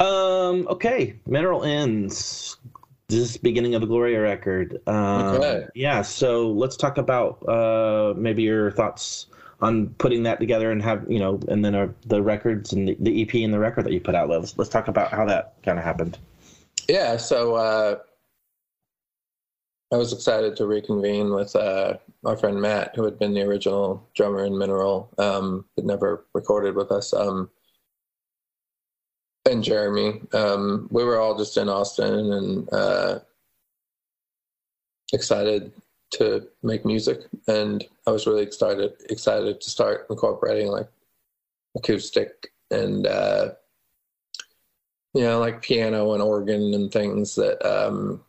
Um, okay, Mineral ends. This is beginning of the Gloria record. Um, Okay. Yeah, so let's talk about uh, maybe your thoughts on putting that together and have you know, and then uh, the records and the, the EP and the record that you put out. Let's let's talk about how that kind of happened. Yeah, so uh, I was excited to reconvene with uh, our friend Matt, who had been the original drummer in Mineral, um, but never recorded with us, um, and Jeremy. Um, we were all just in Austin and uh, excited to make music, and I was really excited excited to start incorporating like acoustic and uh, you know, like piano and organ and things that um,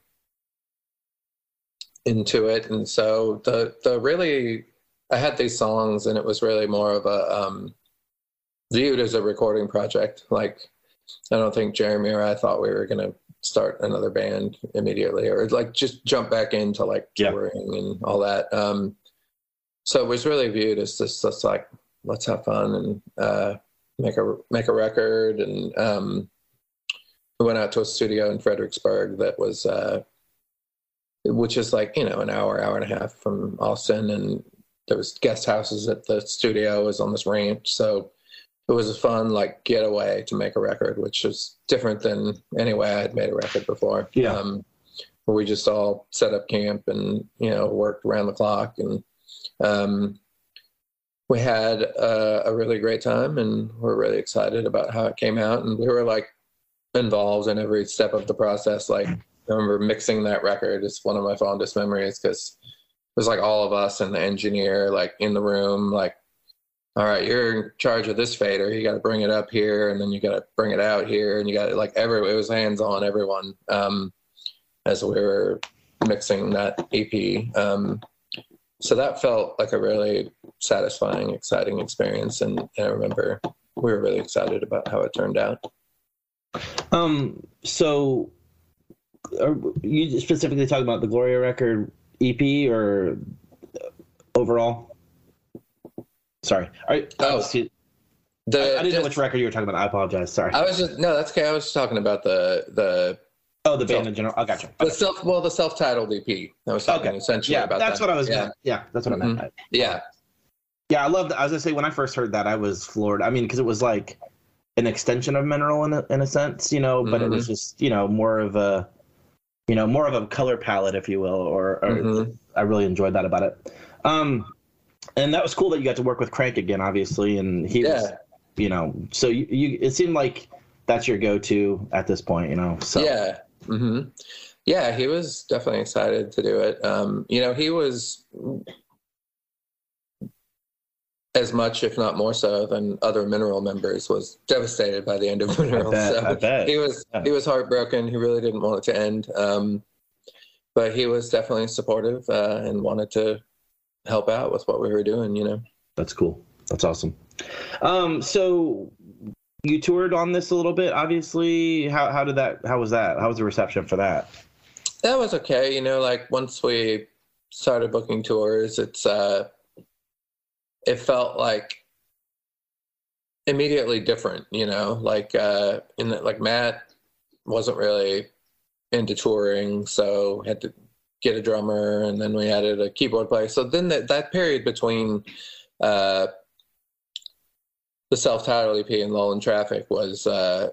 into it. And so the the really, I had these songs, and it was really more of a um, viewed as a recording project. Like, I don't think Jeremy or I thought we were gonna start another band immediately, or like just jump back into like Yeah. touring and all that. Um, so it was really viewed as just, just like let's have fun and uh, make a make a record and um, we went out to a studio in Fredericksburg that was, uh, which is like you know an hour, hour and a half from Austin, and there was guest houses at the studio. It was on this ranch, so it was a fun like getaway to make a record, which was different than any way I had made a record before. Yeah. Um, where we just all set up camp and you know worked around the clock and um, we had uh, a really great time and we're really excited about how it came out and we were like involved in every step of the process like i remember mixing that record is one of my fondest memories because it was like all of us and the engineer like in the room like all right you're in charge of this fader. You got to bring it up here and then you got to bring it out here and you got to like every it was hands on everyone um as we were mixing that ep um so that felt like a really satisfying exciting experience and, and i remember we were really excited about how it turned out. Um, so are you specifically talking about the Gloria record EP or overall? Sorry, Are, Oh. excuse- the, I, I didn't know just- which record you were talking about. I apologize. Sorry. I was just no, that's okay. I was just talking about the the oh, the band in general. I got you. the self well the self titled EP. I was talking Okay. essentially Yeah, about that's that. what I was. Yeah, Yeah, yeah that's what I meant. yeah, Yeah, I loved. I was gonna say when I first heard that, I was floored. I mean, because it was like an extension of Mineral in a, in a sense, you know, but it was just you know more of a, you know, more of a color palette, if you will, or, or Mhm. I really enjoyed that about it. Um, and that was cool that you got to work with Crank again, obviously, and he was, Yeah. you know, so you, you it seemed like that's your go-to at this point, you know. So yeah. hmm Yeah, he was definitely excited to do it. Um, you know, he was as much, if not more so, than other Mineral members. Was devastated by the end of *laughs* Mineral. bet, so I bet. he was Yeah. he was heartbroken. He really didn't want it to end. Um, but he was definitely supportive uh, and wanted to help out with what we were doing. You know. That's cool. That's awesome. Um, so you toured on this a little bit, obviously. How how did that? How was that? How was the reception for that? That was okay. You know, like once we started booking tours, it's uh it felt like immediately different, you know, like uh in the, like Matt wasn't really into touring, so had to get a drummer, and then we added a keyboard player. So then that that period between uh, the self-titled EP and Lull in Traffic was uh,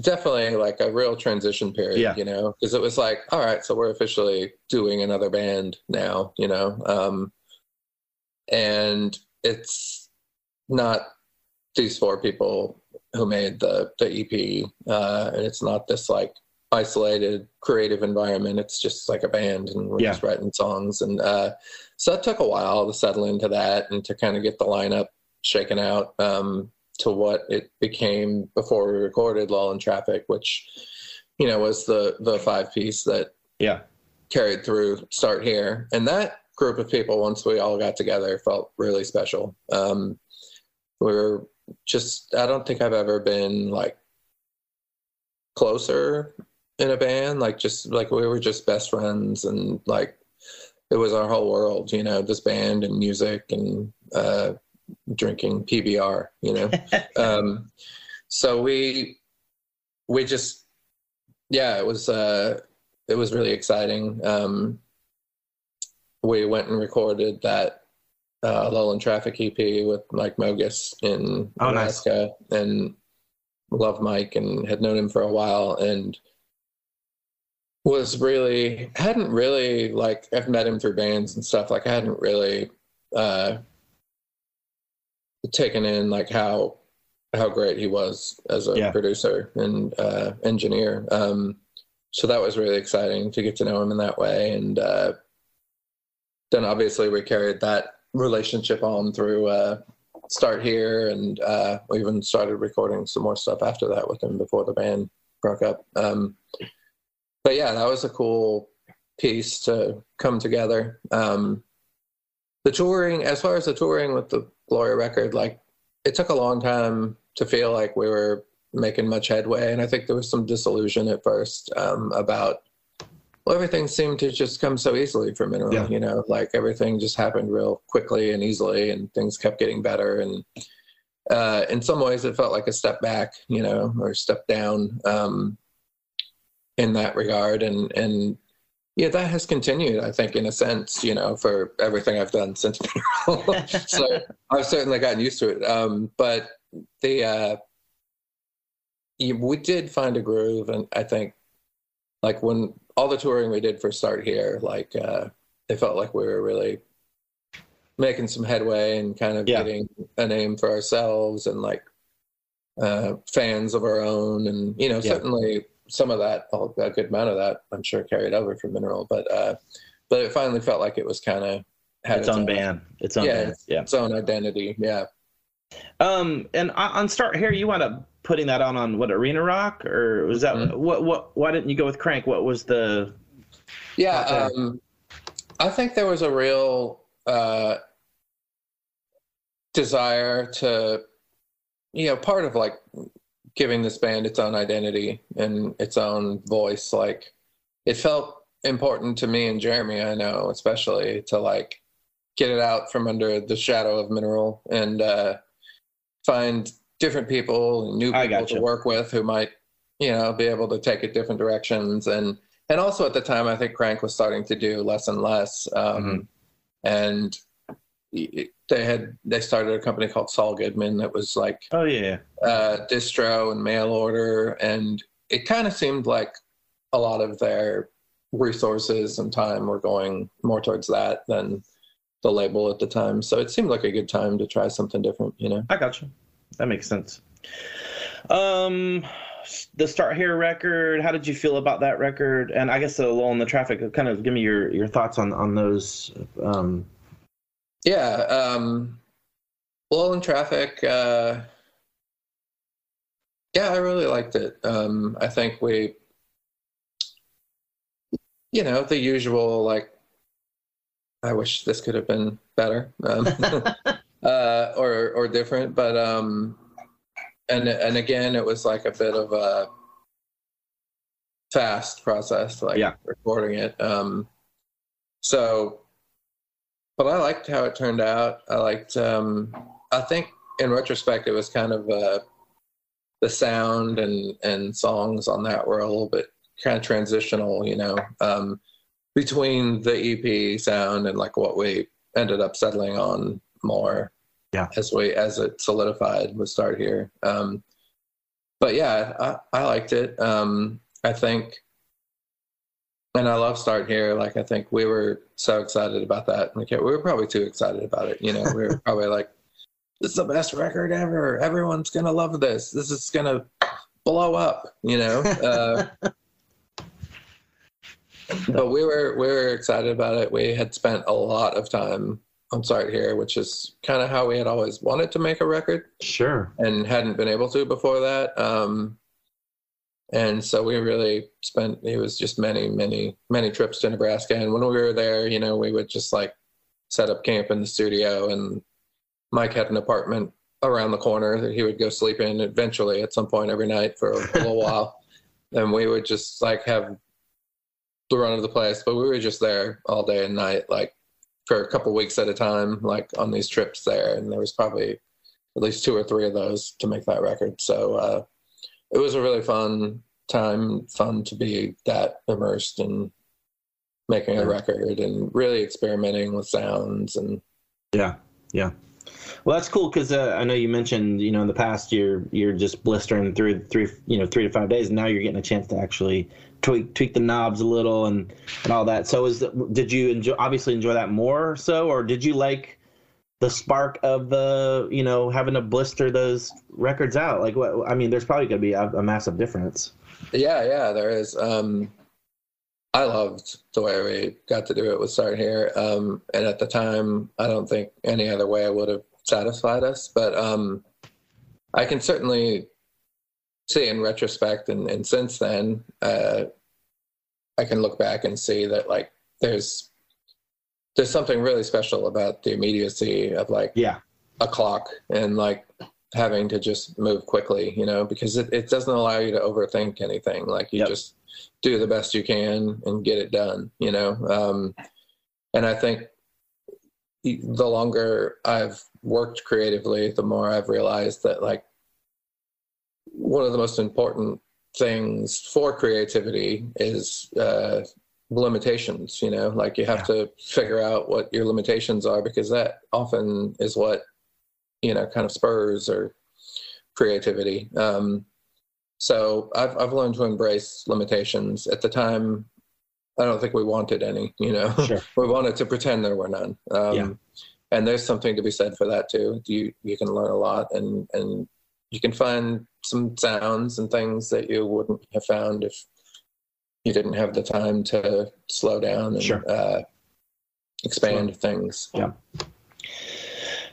definitely like a real transition period, Yeah. you know, because it was like, all right, so we're officially doing another band now, you know, um, and it's not these four people who made the the EP, uh, and it's not this like isolated creative environment. It's just like a band, and we're Yeah. just writing songs, and uh, so it took a while to settle into that and to kind of get the lineup shaken out um, to what it became before we recorded Lull in Traffic, which you know was the the five piece that Yeah. carried through Start Here, and that group of people once we all got together felt really special. Um, we were just I don't think I've ever been like closer in a band like just like we were just best friends and like it was our whole world you know this band and music and uh drinking pbr you know *laughs* um so we we just yeah it was uh it was really exciting um we went and recorded that uh lull in traffic ep with mike Mogis in Oh, nice. Nebraska and love mike and had known him for a while and was really hadn't really like I've met him through bands and stuff. Like I hadn't really uh taken in like how how great he was as a Yeah. producer and uh engineer. Um so that was really exciting to get to know him in that way. And uh then obviously we carried that relationship on through uh start here and uh we even started recording some more stuff after that with him before the band broke up. Um but yeah, that was a cool piece to come together. Um, the touring, as far as the touring with the Gloria record, like it took a long time to feel like we were making much headway, and I think there was some disillusion at first um, about well, everything seemed to just come so easily for Mineral. Yeah. You know, like everything just happened real quickly and easily, and things kept getting better. And uh, in some ways, it felt like a step back, you know, or step down. Um, in that regard and and yeah that has continued i think in a sense you know for everything i've done since *laughs* *laughs* so i've certainly gotten used to it um but the uh we did find a groove and i think like when all the touring we did for start here like uh it felt like we were really making some headway and kind of Yeah. getting a name for ourselves and like uh fans of our own and you know Yeah. certainly some of that a good amount of that i'm sure carried over from mineral but uh but it finally felt like it was kind of had its own band. Its own Yeah, band. Yeah. its own identity yeah Um, and on Start Here, you wound up putting that on on what Arena Rock, or was that Mhm. what what? Why didn't you go with Crank? What was the? Yeah, um, I think there was a real uh, desire to, you know, part of like giving this band its own identity and its own voice. Like, it felt important to me and Jeremy, I know, especially to like get it out from under the shadow of Mineral and uh, find different people, new people gotcha. to work with who might, you know, be able to take it different directions and and also at the time i think crank was starting to do less and less um, and it- they had they started a company called saul goodman that was like Oh yeah. uh, distro and mail order and it kind of seemed like a lot of their resources and time were going more towards that than the label at the time so it seemed like a good time to try something different you know I got you. That makes sense. Um, the Start Here record. How did you feel about that record? And I guess the Lull in the Traffic. Kind of give me your your thoughts on on those. Um, Yeah. Um, Lull in Traffic. Uh, yeah, I really liked it. Um, I think we, you know, the usual like, I wish this could have been better, um, *laughs* *laughs* uh, or or different, but um, and and again, it was like a bit of a fast process, like Yeah. recording it. Um, so but I liked how it turned out. I liked. Um, I think in retrospect, it was kind of uh, the sound and and songs on that were a little bit kind of transitional, you know, um, between the EP sound and like what we ended up settling on more. Yeah. As we as it solidified with Start Here. Um, but yeah, I, I liked it. Um, I think, and I love Start Here. Like I think we were so excited about that. Like we were probably too excited about it. You know, we were probably like, "This is the best record ever. Everyone's gonna love this. This is gonna blow up." You know. Uh, *laughs* but we were we were excited about it. We had spent a lot of time on Start Here, which is kind of how we had always wanted to make a record Sure. and hadn't been able to before that. Um, and so we really spent it was just many, many, many trips to Nebraska. And when we were there, you know, we would just like set up camp in the studio and Mike had an apartment around the corner that he would go sleep in eventually at some point every night for a little *laughs* while. And we would just like have the run of the place, but we were just there all day and night, like for a couple weeks at a time, like on these trips there. And there was probably at least two or three of those to make that record. So uh, it was a really fun time, fun to be that immersed in making a record and really experimenting with sounds and Yeah, yeah. Well, that's cool because uh, I know you mentioned you know in the past you're you're just blistering through three you know three to five days, and now you're getting a chance to actually tweak tweak the knobs a little and and all that. So is the, did you enjoy obviously enjoy that more so, or did you like the spark of the you know having to blister those records out? Like what? I mean, there's probably going to be a, a massive difference. Yeah, yeah, there is. Um, I loved the way we got to do it with Start Here. Um, and at the time, I don't think any other way would have satisfied us. But um, I can certainly see in retrospect and, and since then, uh, I can look back and see that like there's there's something really special about the immediacy of like Yeah, a clock and like having to just move quickly, you know, because it, it doesn't allow you to overthink anything. Like you Yep. just do the best you can and get it done, you know. Um, and I think the longer I've worked creatively, the more I've realized that like one of the most important things for creativity is uh, limitations. You know, like you have to figure out what your limitations are because that often is what you know kind of spurs or creativity. Um, so I've I've learned to embrace limitations. At the time, I don't think we wanted any. You know, sure. *laughs* we wanted to pretend there were none. Um, Yeah. And there's something to be said for that too. You you can learn a lot, and and you can find some sounds and things that you wouldn't have found if you didn't have the time to slow down and Sure. uh, expand things. Yeah.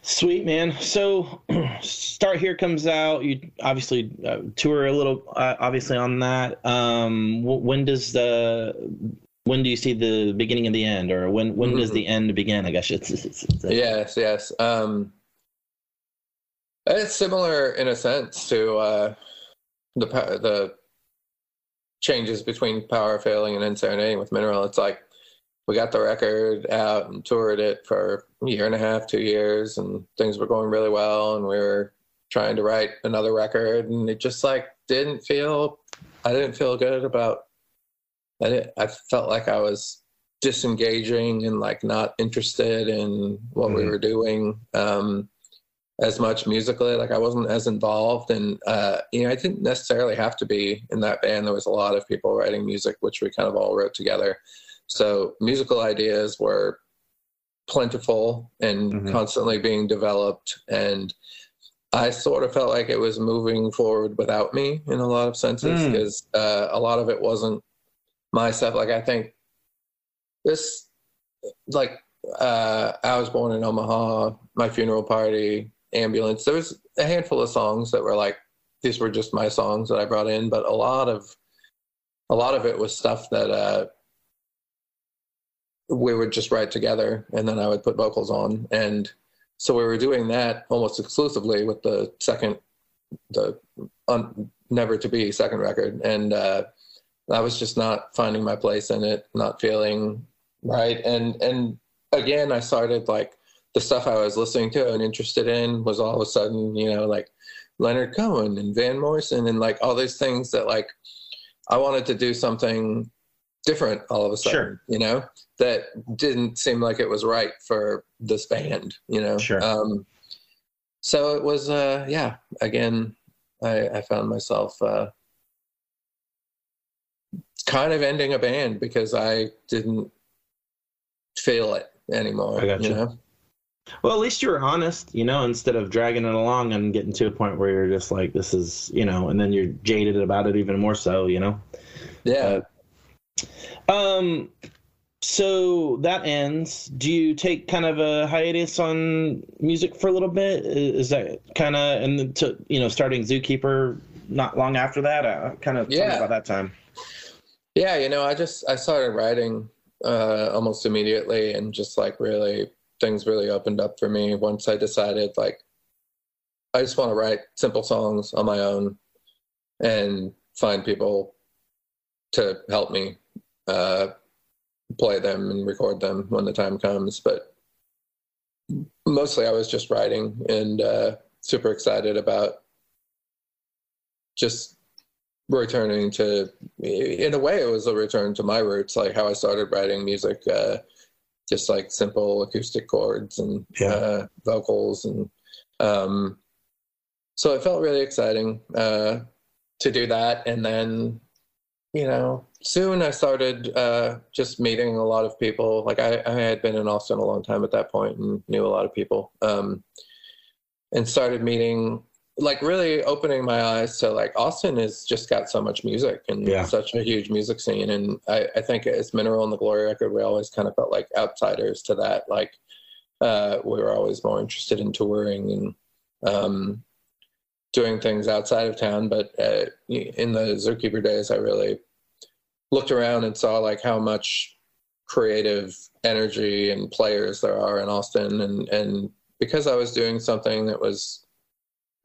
Sweet man. So, *clears throat* start here comes out. You obviously uh, tour a little, uh, obviously on that. Um, wh- when does the when do you see the beginning of the end, or when when does Mhm. the end begin? I guess it's, it's, it's Yes, yes. Um, it's similar in a sense to uh, the the changes between Power Failing and EndSerenading with Mineral. It's like we got the record out and toured it for a year and a half, two years, and things were going really well, and we were trying to write another record, and it just like didn't feel. I didn't feel good about. I didn't, I felt like I was disengaging and like not interested in what we Mhm. were doing um, as much musically. Like I wasn't as involved, and uh, you know, I didn't necessarily have to be in that band. There was a lot of people writing music, which we kind of all wrote together. So musical ideas were plentiful and Mhm. constantly being developed, and I sort of felt like it was moving forward without me in a lot of senses Mm. because uh, a lot of it wasn't my stuff. Like I think this, like uh, I was born in Omaha, my funeral party, ambulance. There was a handful of songs that were like these were just my songs that I brought in, but a lot of a lot of it was stuff that uh, we would just write together, and then I would put vocals on, and so we were doing that almost exclusively with the second, the un, never to be second record, and uh, I was just not finding my place in it, not feeling right, and and again, I started like the stuff I was listening to and interested in was all of a sudden, you know, like Leonard Cohen and Van Morrison and like all these things that like I wanted to do something different all of a sudden, Sure. you know, that didn't seem like it was right for this band, you know. Sure. Um, so it was, uh, yeah. Again, I, I found myself uh, kind of ending a band because I didn't feel it anymore. I gotcha. You know? Well, at least you were honest, you know, instead of dragging it along and getting to a point where you're just like, this is, you know, and then you're jaded about it even more so, you know. Yeah. Um, so that ends. Do you take kind of a hiatus on music for a little bit? Is that kind of and to you know starting Zookeeper not long after that? Uh, kind of Yeah. about that time. Yeah, you know, I just I started writing uh, almost immediately, and just like really things really opened up for me once I decided like I just want to write simple songs on my own and find people to help me uh, play them and record them when the time comes. But mostly, I was just writing and uh, super excited about just returning to in a way it was a return to my roots like how i started writing music uh just like simple acoustic chords and Yeah. uh vocals and um so it felt really exciting uh to do that and then you know soon i started uh just meeting a lot of people like i, I had been in austin a long time at that point and knew a lot of people um and started meeting like really opening my eyes to like Austin has just got so much music and Yeah. such a huge music scene. And I, I think as Mineral and the Gloria record, we always kind of felt like outsiders to that. Like uh, we were always more interested in touring and um, doing things outside of town. But uh, in the Zookeeper days, I really looked around and saw like how much creative energy and players there are in Austin. And, and because I was doing something that was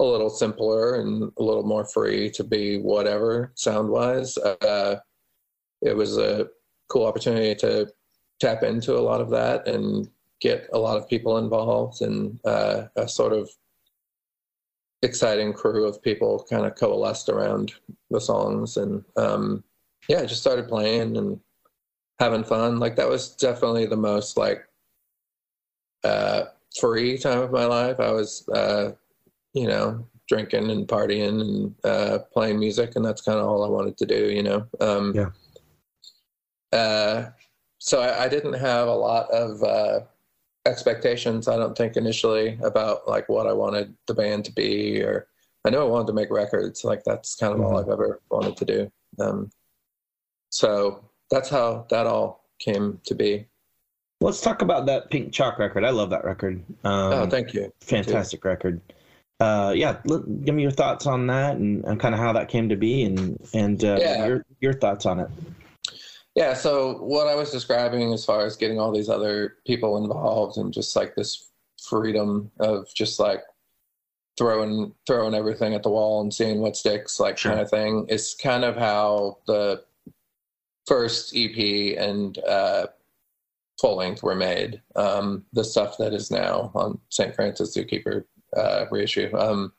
a little simpler and a little more free to be whatever sound wise. Uh, it was a cool opportunity to tap into a lot of that and get a lot of people involved and uh, a sort of exciting crew of people kind of coalesced around the songs and um, yeah, just started playing and having fun. Like that was definitely the most like uh, free time of my life. I was uh, you know, drinking and partying and uh, playing music, and that's kind of all I wanted to do, you know. Um, Yeah. Uh, so I, I didn't have a lot of uh, expectations. I don't think initially about like what I wanted the band to be, or I knew I wanted to make records. Like that's kind of all Mhm. I've ever wanted to do. Um, so that's how that all came to be. Let's talk about that Pink Chalk record. I love that record. Um, oh, thank you. fantastic record. Uh, yeah, l- give me your thoughts on that and, and kind of how that came to be, and and uh, Yeah. your your thoughts on it. Yeah, so what I was describing as far as getting all these other people involved and just like this freedom of just like throwing throwing everything at the wall and seeing what sticks, like Sure. kind of thing, is kind of how the first EP and uh, full length were made. Um, the stuff that is now on St. Francis Zookeeper uh, reissue. Um,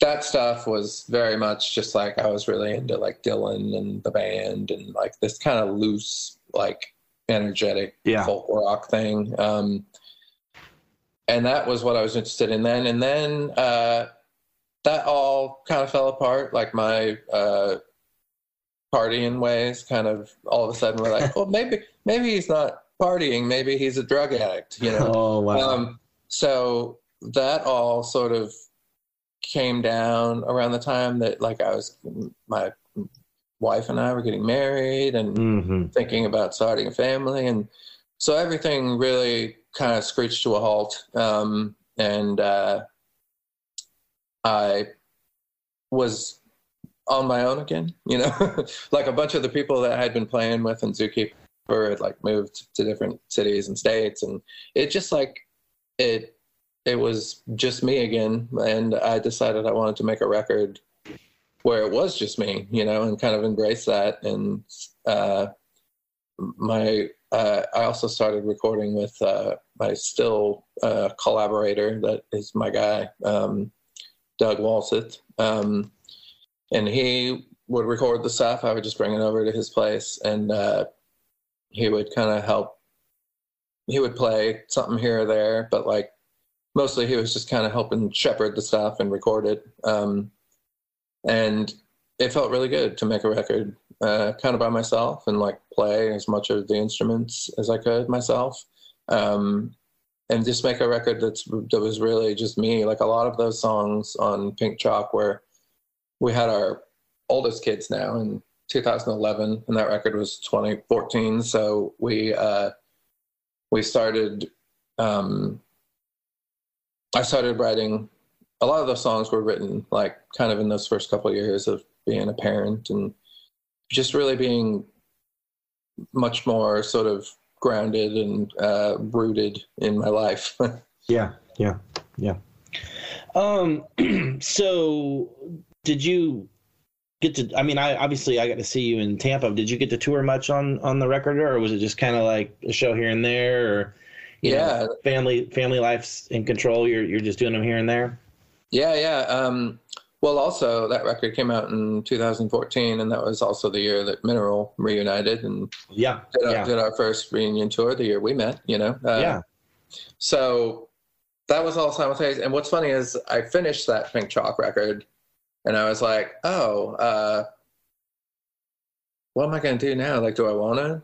that stuff was very much just like I was really into like Dylan and the band and like this kind of loose, like energetic Yeah. folk rock thing. Um, and that was what I was interested in then. And then uh, that all kind of fell apart. Like my uh, partying ways kind of all of a sudden were like, *laughs* well, maybe maybe he's not partying. Maybe he's a drug addict. You know. Oh wow! Um, so that all sort of came down around the time that like I was my wife and I were getting married and hmm thinking about starting a family. And so everything really kind of screeched to a halt. Um, and uh, I was on my own again you know *laughs* like a bunch of the people that I had been playing with in Zookeeper had like moved to different cities and states. And it just like it it was just me again and i decided i wanted to make a record where it was just me you know and kind of embrace that and uh my uh i also started recording with uh my still uh collaborator that is my guy um doug walseth um and he would record the stuff, I would just bring it over to his place, and uh, he would kind of help. He would play something here or there, but like mostly he was just kind of helping shepherd the stuff and record it. Um, and it felt really good to make a record uh, kind of by myself and like play as much of the instruments as I could myself. Um, and just make a record that's that was really just me. Like a lot of those songs on Pink Chalk, where we had our oldest kids now in 2011, and that record was 2014. So we uh, we started. Um, I started writing. A lot of those songs were written like kind of in those first couple of years of being a parent and just really being much more sort of grounded and uh, rooted in my life. *laughs* yeah, yeah, yeah. Um, *clears throat* so did you get to? I mean, I obviously I got to see you in Tampa. Did you get to tour much on on the record, or was it just kind of like a show here and there, or yeah, know, family family life's in control? You're you're just doing them here and there. Yeah, yeah. Um, well, also that record came out in 2014, and that was also the year that Mineral reunited and yeah, did, yeah. Our, did our first reunion tour. The year we met, you know. Uh, yeah. So that was all simultaneous. And what's funny is I finished that Pink Chalk record, and I was like, oh, uh, what am I going to do now? Like, do I want to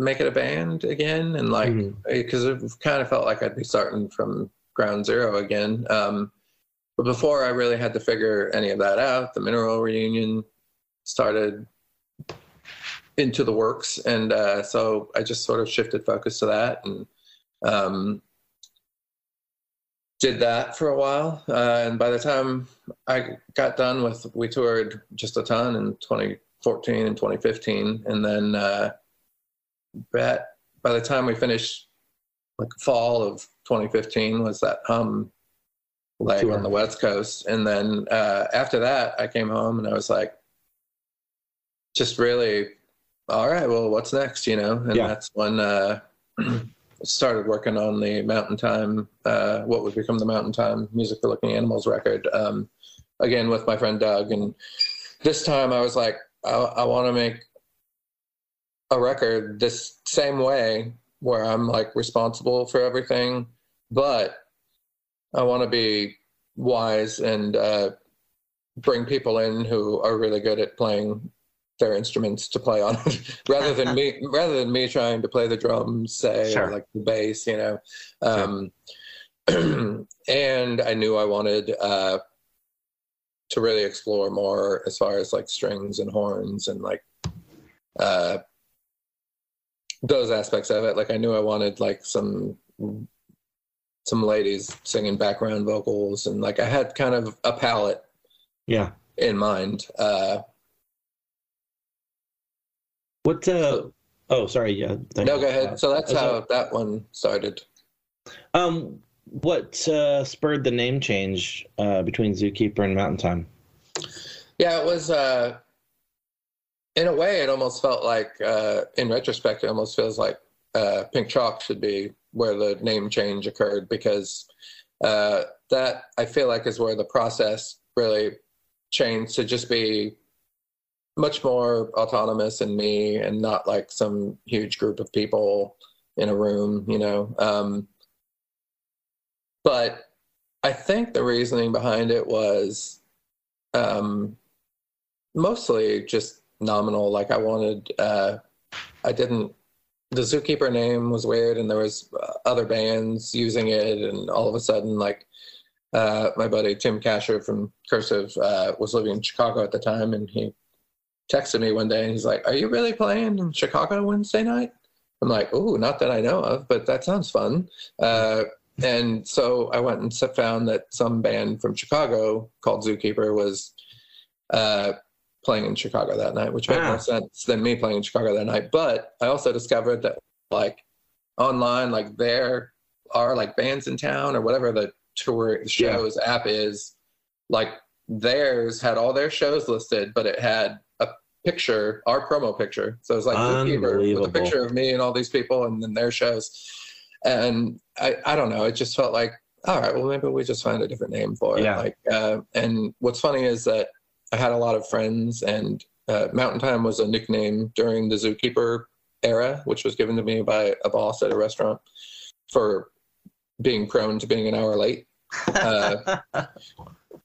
make it a band again? And like, because mm-hmm. it kind of felt like I'd be starting from ground zero again. Um, but before I really had to figure any of that out, the mineral reunion started into the works, and uh, so I just sort of shifted focus to that and um, did that for a while. Uh, and by the time I got done with, we toured just a ton in 2014 and 2015, and then uh, by the time we finished, like fall of 2015, was that hum leg sure. on the West Coast. And then uh, after that, I came home and I was like, just really, all right, well, what's next? You know, and yeah. that's when uh, *clears throat* started working on the Mountain Time, uh, what would become the Mountain Time Music for Looking Animals record, um, again with my friend Doug. And this time I was like, I, I want to make a record this same way where I'm like responsible for everything, but I want to be wise and uh, bring people in who are really good at playing their instruments to play on *laughs* rather than me *laughs* rather than me trying to play the drums, say, sure. or like the bass, you know. Um, sure. *clears throat* and I knew I wanted uh, to really explore more as far as like strings and horns and like uh, those aspects of it. Like I knew I wanted like some some ladies singing background vocals and like I had kind of a palette yeah. in mind uh what uh oh sorry yeah no go ahead. So that's how that one started. Um what uh spurred the name change uh between zookeeper and mountain time? Yeah it was uh in a way it almost felt like uh in retrospect it almost feels like uh pink chalk should be where the name change occurred because uh, that I feel like is where the process really changed to just be much more autonomous and me and not like some huge group of people in a room, you know. Um, but I think the reasoning behind it was um, mostly just nominal. Like I wanted, uh, I didn't the zookeeper name was weird and there was uh, other bands using it and all of a sudden like uh, my buddy Tim Kasher from cursive uh, was living in chicago at the time and he texted me one day and he's like are you really playing in chicago wednesday night i'm like oh not that i know of but that sounds fun uh, and so i went and found that some band from chicago called zookeeper was uh, playing in Chicago that night, which made ah. more sense than me playing in Chicago that night. But I also discovered that like online, like there are like bands in town or whatever the tour shows yeah. app is, like theirs had all their shows listed, but it had a picture, our promo picture. So it was like with a picture of me and all these people and then their shows. And I, I don't know, it just felt like, all right, well maybe we just find a different name for it. Yeah. Like uh, and what's funny is that I had a lot of friends and uh, Mountain Time was a nickname during the Zookeeper era, which was given to me by a boss at a restaurant for being prone to being an hour late uh, *laughs*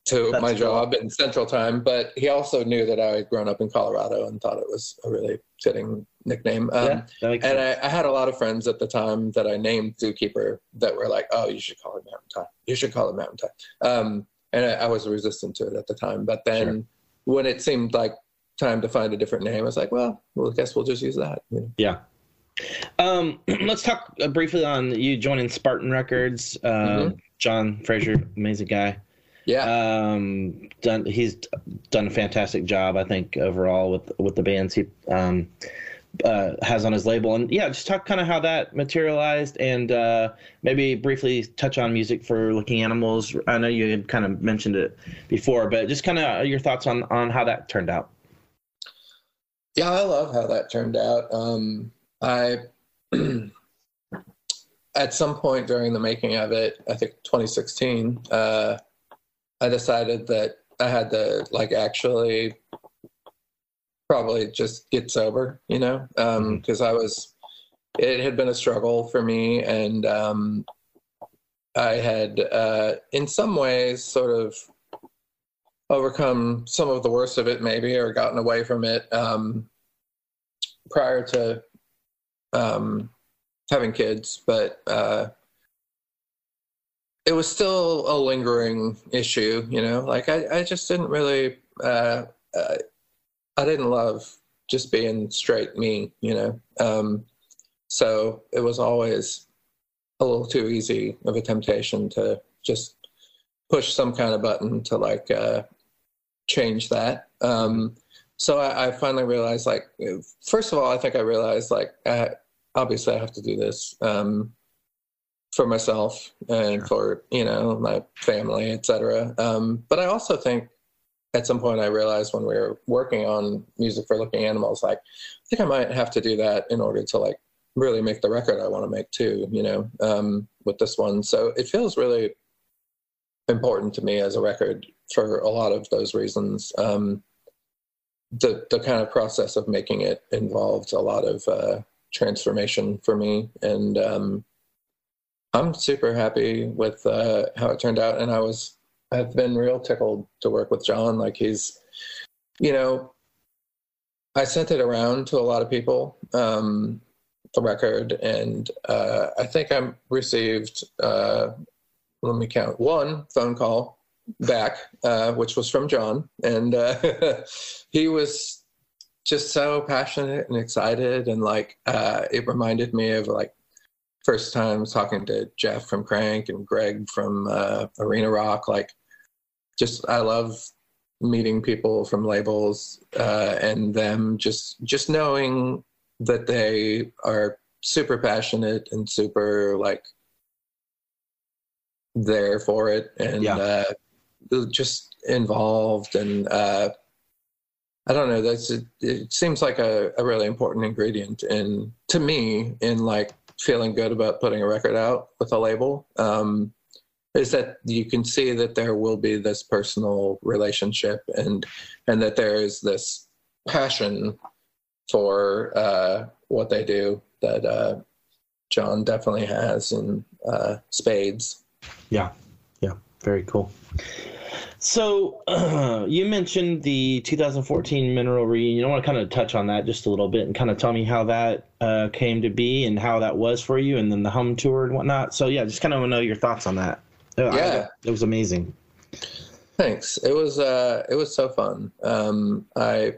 to That's my cool. job in Central Time. But he also knew that I had grown up in Colorado and thought it was a really fitting nickname. Um, yeah, and. I, I had a lot of friends at the time that I named Zookeeper that were like, "Oh, you should call it Mountain Time. You should call it Mountain Time." Um, and I, I was resistant to it at the time. But then, Sure. When it seemed like time to find a different name, I was like, "Well, well, I guess we'll just use that." You know? Yeah. Um, *clears throat* let's talk uh, briefly on you joining Spartan Records. Um, Mhm. John Fraser, amazing guy. Yeah, Um, done. He's done a fantastic job, I think, overall with with the bands he um, uh, has on his label. And yeah, just talk kind of how that materialized, and uh, maybe briefly touch on music for Looking Animals. I know you had kind of mentioned it before, but just kind of your thoughts on on how that turned out. yeah, I love how that turned out. Um, I *clears throat* at some point during the making of it, I think 2016, uh, I decided that I had to like actually probably just get sober, you know, because I was, it had been a struggle for me, and um, I had, uh, in some ways, sort of overcome some of the worst of it, maybe, or gotten away from it um, prior to um, having kids, but uh, it was still a lingering issue, you know. Like I, I just didn't really, uh, uh, I didn't love just being straight me, you know. Um, so it was always a little too easy of a temptation to just push some kind of button to like uh, change that. Um, so I, I finally realized, like, first of all, I think I realized, like, I, obviously I have to do this um, for myself and for you know my family, etc. Um, but I also think at some point I realized when we were working on music for Looking Animals, like, I think I might have to do that in order to like really make the record I want to make too. You know, um, with this one, so it feels really important to me as a record for a lot of those reasons. Um, the the kind of process of making it involved a lot of uh, transformation for me, and um, I'm super happy with uh, how it turned out. And I was I've been real tickled to work with John. Like he's, you know, I sent it around to a lot of people, um, the record, and uh, I think I received. Uh, let me count one phone call back, uh, which was from John, and uh, *laughs* he was just so passionate and excited, and like uh, it reminded me of like first time talking to Jeff from Crank and Greg from uh, Arena Rock. Like, just I love meeting people from labels uh, and them just just knowing that they are super passionate and super like there for it and Yeah. uh, just involved and uh, I don't know. That's it, it. Seems like a, a really important ingredient in to me in like feeling good about putting a record out with a label. Um, is that you can see that there will be this personal relationship and and that there is this passion for uh, what they do that uh, John definitely has in uh, spades. Yeah, yeah, very cool. So *clears throat* you mentioned the 2014 Mineral reunion. I want to kind of touch on that just a little bit and kind of tell me how that uh, came to be and how that was for you, and then the home tour and whatnot. So yeah, just kind of want to know your thoughts on that. Uh, I- Yeah. it was amazing. Thanks. It was uh, it was so fun. Um, I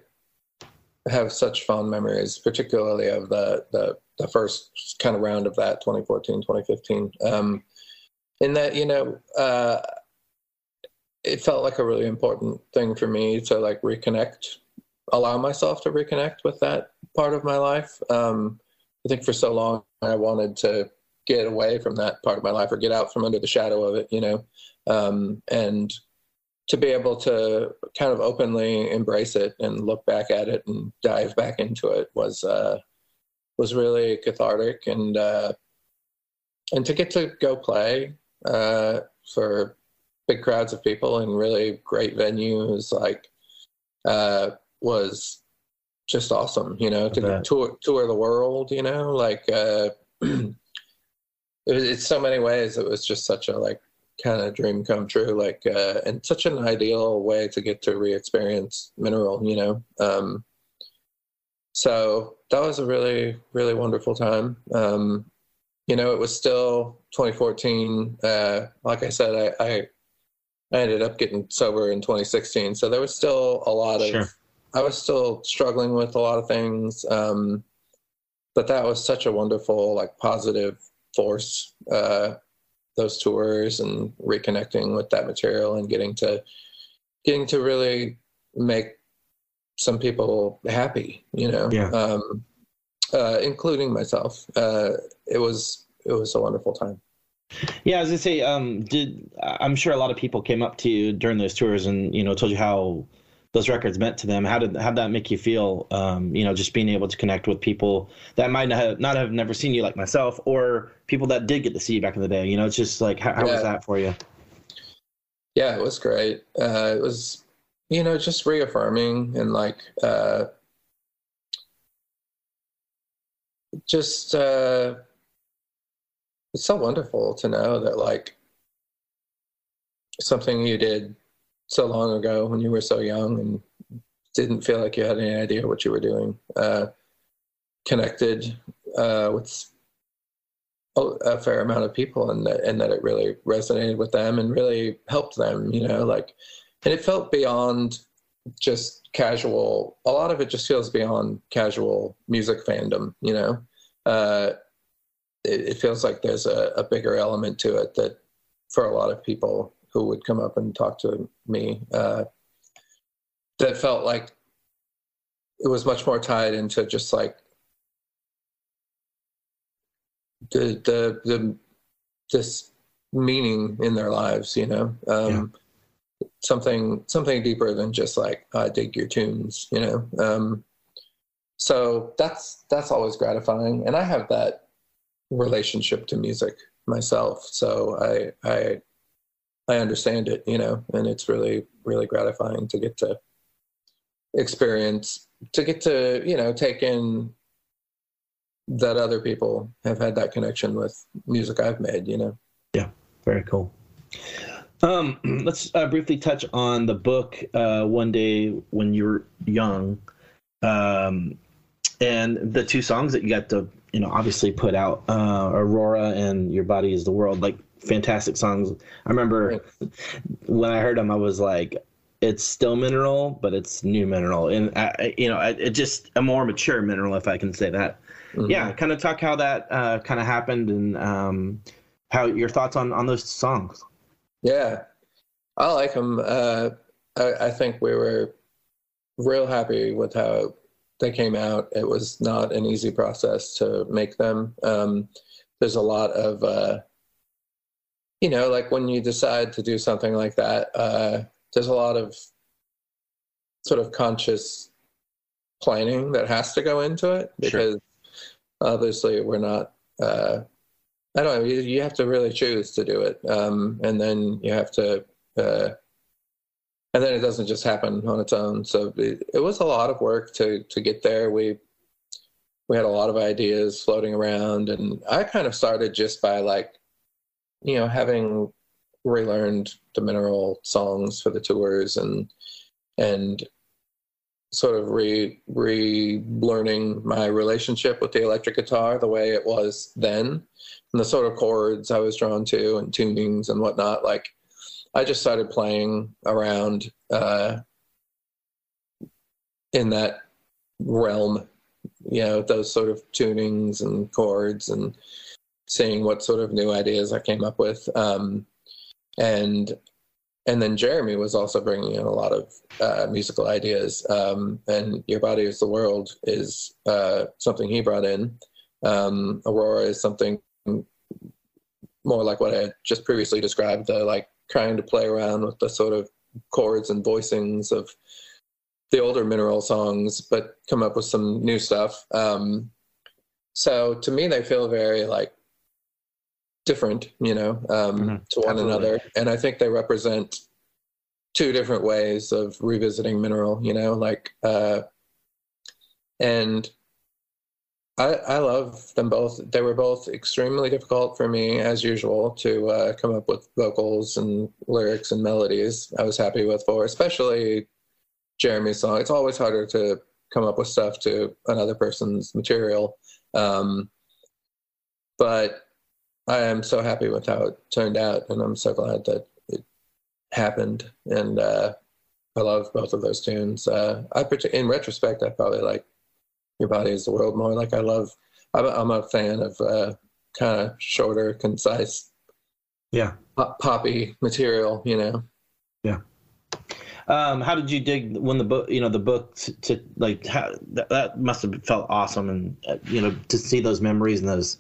have such fond memories, particularly of the the, the first kind of round of that 2014, 2015. Um, in that, you know, uh, it felt like a really important thing for me to like reconnect, allow myself to reconnect with that part of my life. Um, I think for so long I wanted to get away from that part of my life or get out from under the shadow of it, you know, um, and to be able to kind of openly embrace it and look back at it and dive back into it was uh, was really cathartic and uh, and to get to go play uh, for big crowds of people in really great venues like uh, was just awesome. You know, to tour tour the world. You know, like uh, *clears throat* it was, it's so many ways. It was just such a like kind of dream come true. Like uh, and such an ideal way to get to re-experience mineral. You know. Um, so that was a really really wonderful time. Um, you know, it was still 2014. Uh, like I said, I, I I ended up getting sober in 2016, so there was still a lot of. Sure. I was still struggling with a lot of things, um, but that was such a wonderful, like, positive force. Uh, those tours and reconnecting with that material and getting to getting to really make some people happy. You know, Yeah. um, uh, including myself. Uh, it was it was a wonderful time. Yeah, as I say, um, did I'm sure a lot of people came up to you during those tours and you know told you how those records meant to them. How did how did that make you feel? Um, you know, just being able to connect with people that might not have not have never seen you like myself, or people that did get to see you back in the day. You know, it's just like how, how was that for you? Yeah, it was great. Uh, it was, you know, just reaffirming and like, uh, just, uh, it's so wonderful to know that like something you did so long ago when you were so young and didn't feel like you had any idea what you were doing, uh, connected, uh, with a, fair amount of people and that, and that it really resonated with them and really helped them, you know, like, and it felt beyond just casual. A lot of it just feels beyond casual music fandom, you know. Uh, it, it feels like there's a, a bigger element to it that, for a lot of people who would come up and talk to me, uh, that felt like it was much more tied into just like the the the this meaning in their lives, you know. Um, Something something deeper than just like I dig your tunes, you know. Um, so that's that's always gratifying, and I have that relationship to music myself. So I I I understand it, you know, and it's really really gratifying to get to experience to get to you know take in that other people have had that connection with music I've made, you know. Yeah, very cool. Um, *clears throat* let's uh, briefly touch on the book. Uh, One day when You're young, um, and the two songs that you got to, you know, obviously put out, uh, Aurora and Your Body Is the World, like fantastic songs. I remember when I heard them, I was like, it's still mineral, but it's new mineral, and I, I- you know, it, it just a more mature mineral, if I can say that. Mhm. Yeah, kind of talk how that uh, kind of happened and um, how your thoughts on on those songs. Yeah, I like them. Uh, I, I think we were real happy with how they came out. It was not an easy process to make them. Um, there's a lot of, uh, you know, like when you decide to do something like that, uh, there's a lot of sort of conscious planning that has to go into it Sure. because obviously we're not. Uh, I don't know. You, you have to really choose to do it, um, and then you have to, uh, and then it doesn't just happen on its own. So it, it was a lot of work to to get there. We we had a lot of ideas floating around, and I kind of started just by like, you know, having relearned the mineral songs for the tours and and sort of re relearning my relationship with the electric guitar the way it was then and the sort of chords I was drawn to and tunings and whatnot. Like I just started playing around uh, in that realm, you know, those sort of tunings and chords and seeing what sort of new ideas I came up with. Um, and and then Jeremy was also bringing in a lot of uh, musical ideas. Um, and Your Body is the World is uh, something he brought in. Um, Aurora is something more like what I just previously described, the like trying to play around with the sort of chords and voicings of the older mineral songs, but come up with some new stuff. Um, so to me, they feel very like different, you know, um, Mhm. to one Absolutely. another, and I think they represent two different ways of revisiting mineral. You know, like uh, and I, I love them both. They were both extremely difficult for me, as usual, to uh, come up with vocals and lyrics and melodies. I was happy with for, especially Jeremy's song. It's always harder to come up with stuff to another person's material. Um, but I am so happy with how it turned out, and I'm so glad that it happened. And uh, I love both of those tunes. Uh, I in retrospect, I probably like your body is the world more. Like I love, I'm a, I'm a fan of uh, kind of shorter, concise, yeah, pop, poppy material. You know. Yeah. Um, how did you dig when the book, you know, the book to, to like how, that, that must have felt awesome, and uh, you know, to see those memories and those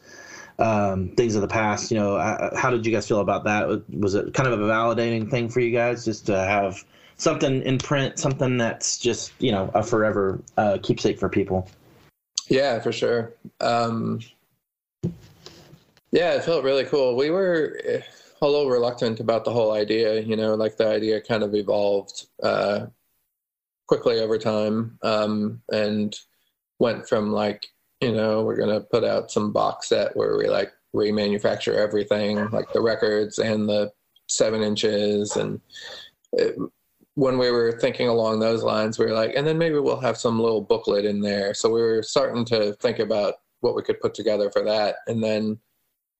um, things of the past. You know, uh, how did you guys feel about that? Was it kind of a validating thing for you guys just to have something in print, something that's just you know a forever uh, keepsake for people? Yeah, for sure. Um, yeah, it felt really cool. We were a little reluctant about the whole idea, you know, like the idea kind of evolved uh, quickly over time um, and went from like, you know, we're going to put out some box set where we like remanufacture everything, like the records and the seven inches. And it, when we were thinking along those lines, we were like, and then maybe we'll have some little booklet in there. So we were starting to think about what we could put together for that. And then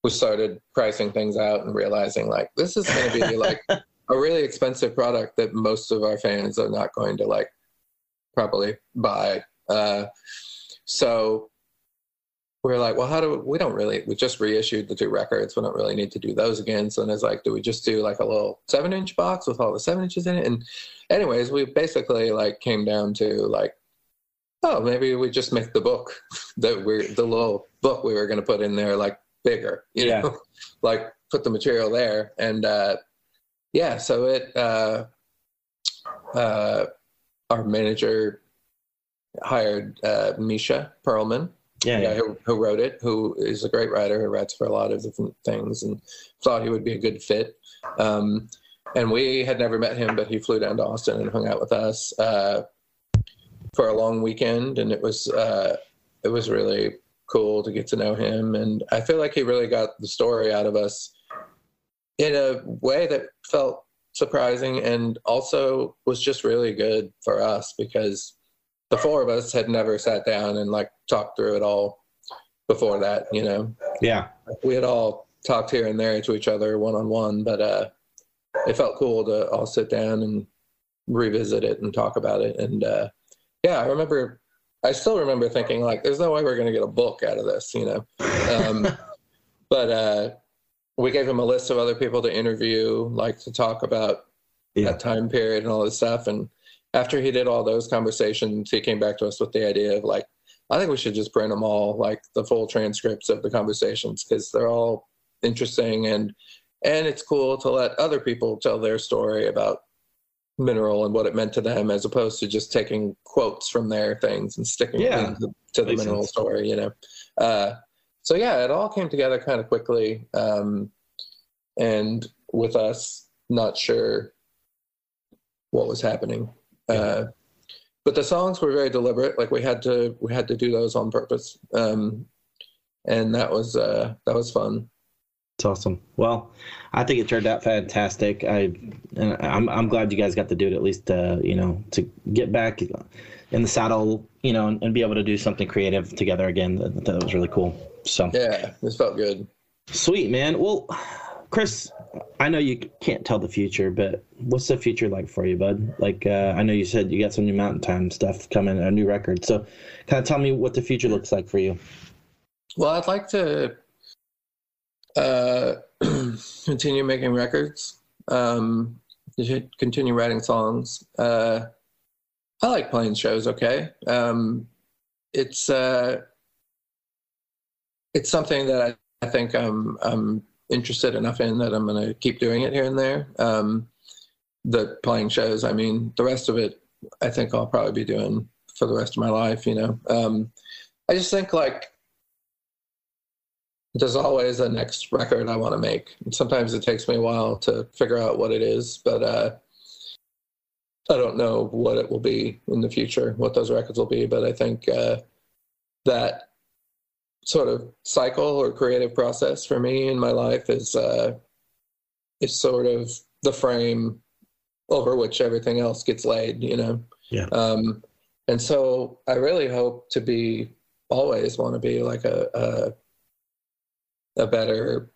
we started pricing things out and realizing like this is going to be *laughs* like a really expensive product that most of our fans are not going to like probably buy. Uh, so we are like, well, how do we, we don't really, we just reissued the two records. We don't really need to do those again. So then it's like, do we just do like a little seven inch box with all the seven inches in it? And anyways, we basically like came down to like, oh, maybe we just make the book *laughs* that we're the little book we were going to put in there like bigger, you yeah. know, *laughs* like put the material there. And uh, yeah, so it, uh, uh, our manager hired uh, Mischa Pearlman yeah, yeah. Who, who, wrote it, who is a great writer, who writes for a lot of different things, and thought he would be a good fit. Um, and we had never met him, but he flew down to Austin and hung out with us uh, for a long weekend, and it was uh, it was really cool to get to know him. And I feel like he really got the story out of us in a way that felt surprising and also was just really good for us because the four of us had never sat down and like talked through it all before that, you know. Yeah. We had all talked here and there to each other one on one, but uh it felt cool to all sit down and revisit it and talk about it. And uh yeah, I remember I still remember thinking like there's no way we're gonna get a book out of this, you know. Um *laughs* but uh we gave him a list of other people to interview, like to talk about yeah. that time period and all this stuff. And after he did all those conversations, he came back to us with the idea of like, I think we should just print them all, like the full transcripts of the conversations, because they're all interesting and and it's cool to let other people tell their story about mineral and what it meant to them, as opposed to just taking quotes from their things and sticking yeah, to, to the mineral sense. story. You know, uh, so yeah, it all came together kind of quickly, um, and with us not sure what was happening. Uh, but the songs were very deliberate. Like we had to we had to do those on purpose, um, and that was uh, that was fun. It's awesome. Well, I think it turned out fantastic. I and I'm I'm glad you guys got to do it at least. Uh, you know, to get back in the saddle, you know, and, and be able to do something creative together again. That, that was really cool. So yeah, this felt good. Sweet man. Well, Chris, I know you can't tell the future, but what's the future like for you, bud? Like, uh, I know you said you got some new Mountain Time stuff coming, a new record. So, kind of tell me what the future looks like for you. Well, I'd like to uh, *clears throat* continue making records, um, continue writing songs. Uh, I like playing shows. Okay, um, it's uh, it's something that I, I think I'm I'm interested enough in that I'm going to keep doing it here and there. Um, the playing shows, I mean, the rest of it, I think I'll probably be doing for the rest of my life. You know, um, I just think like there's always a next record I want to make. And sometimes it takes me a while to figure out what it is, but uh, I don't know what it will be in the future, what those records will be, but I think uh, that sort of cycle or creative process for me in my life is uh, is sort of the frame over which everything else gets laid, you know. Yeah. Um, and so I really hope to be always want to be like a, a a better,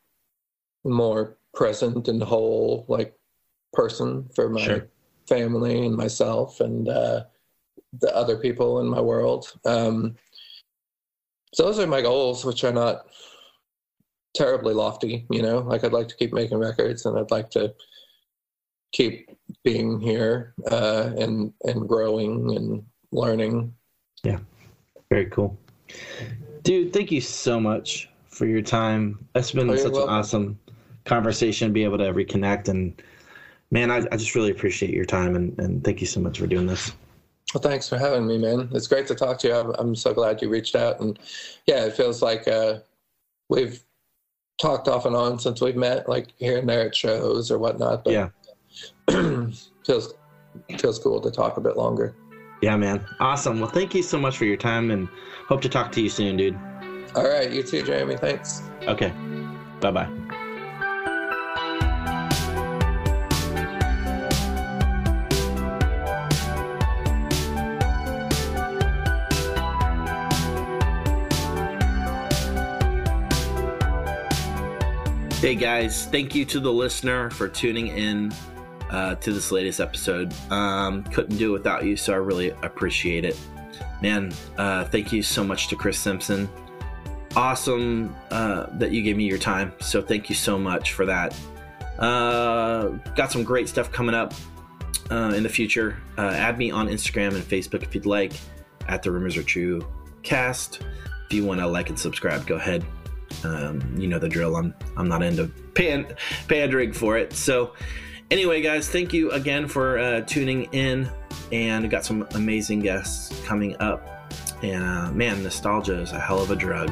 more present and whole like person for my Sure. family and myself and uh, the other people in my world. Um, so those are my goals, which are not terribly lofty. You know, like I'd like to keep making records, and I'd like to keep being here uh, and and growing and learning. Yeah, very cool. Dude, thank you so much for your time. That's been Oh, such welcome. an awesome conversation, be able to reconnect. And man, I, I just really appreciate your time and, and thank you so much for doing this. Well, thanks for having me, man. It's great to talk to you. I'm, I'm so glad you reached out, and yeah, it feels like uh, we've talked off and on since we've met, like here and there at shows or whatnot. But Yeah. *clears throat* feels feels cool to talk a bit longer. Yeah, man. Awesome. Well, thank you so much for your time and hope to talk to you soon, dude. All right, you too, Jeremy. Thanks. Okay. Bye bye. Hey guys, thank you to the listener for tuning in uh, to this latest episode. Um, couldn't do it without you, so I really appreciate it. Man, uh, thank you so much to Chris Simpson. Awesome uh, that you gave me your time, so thank you so much for that. Uh, got some great stuff coming up uh, in the future. Uh, add me on Instagram and Facebook if you'd like, at the Rumors Are True cast. If you want to like and subscribe, go ahead. Um, you know the drill. I'm I'm not into pan, pandering for it. So anyway, guys, thank you again for uh, tuning in, and got some amazing guests coming up. And uh, man, nostalgia is a hell of a drug.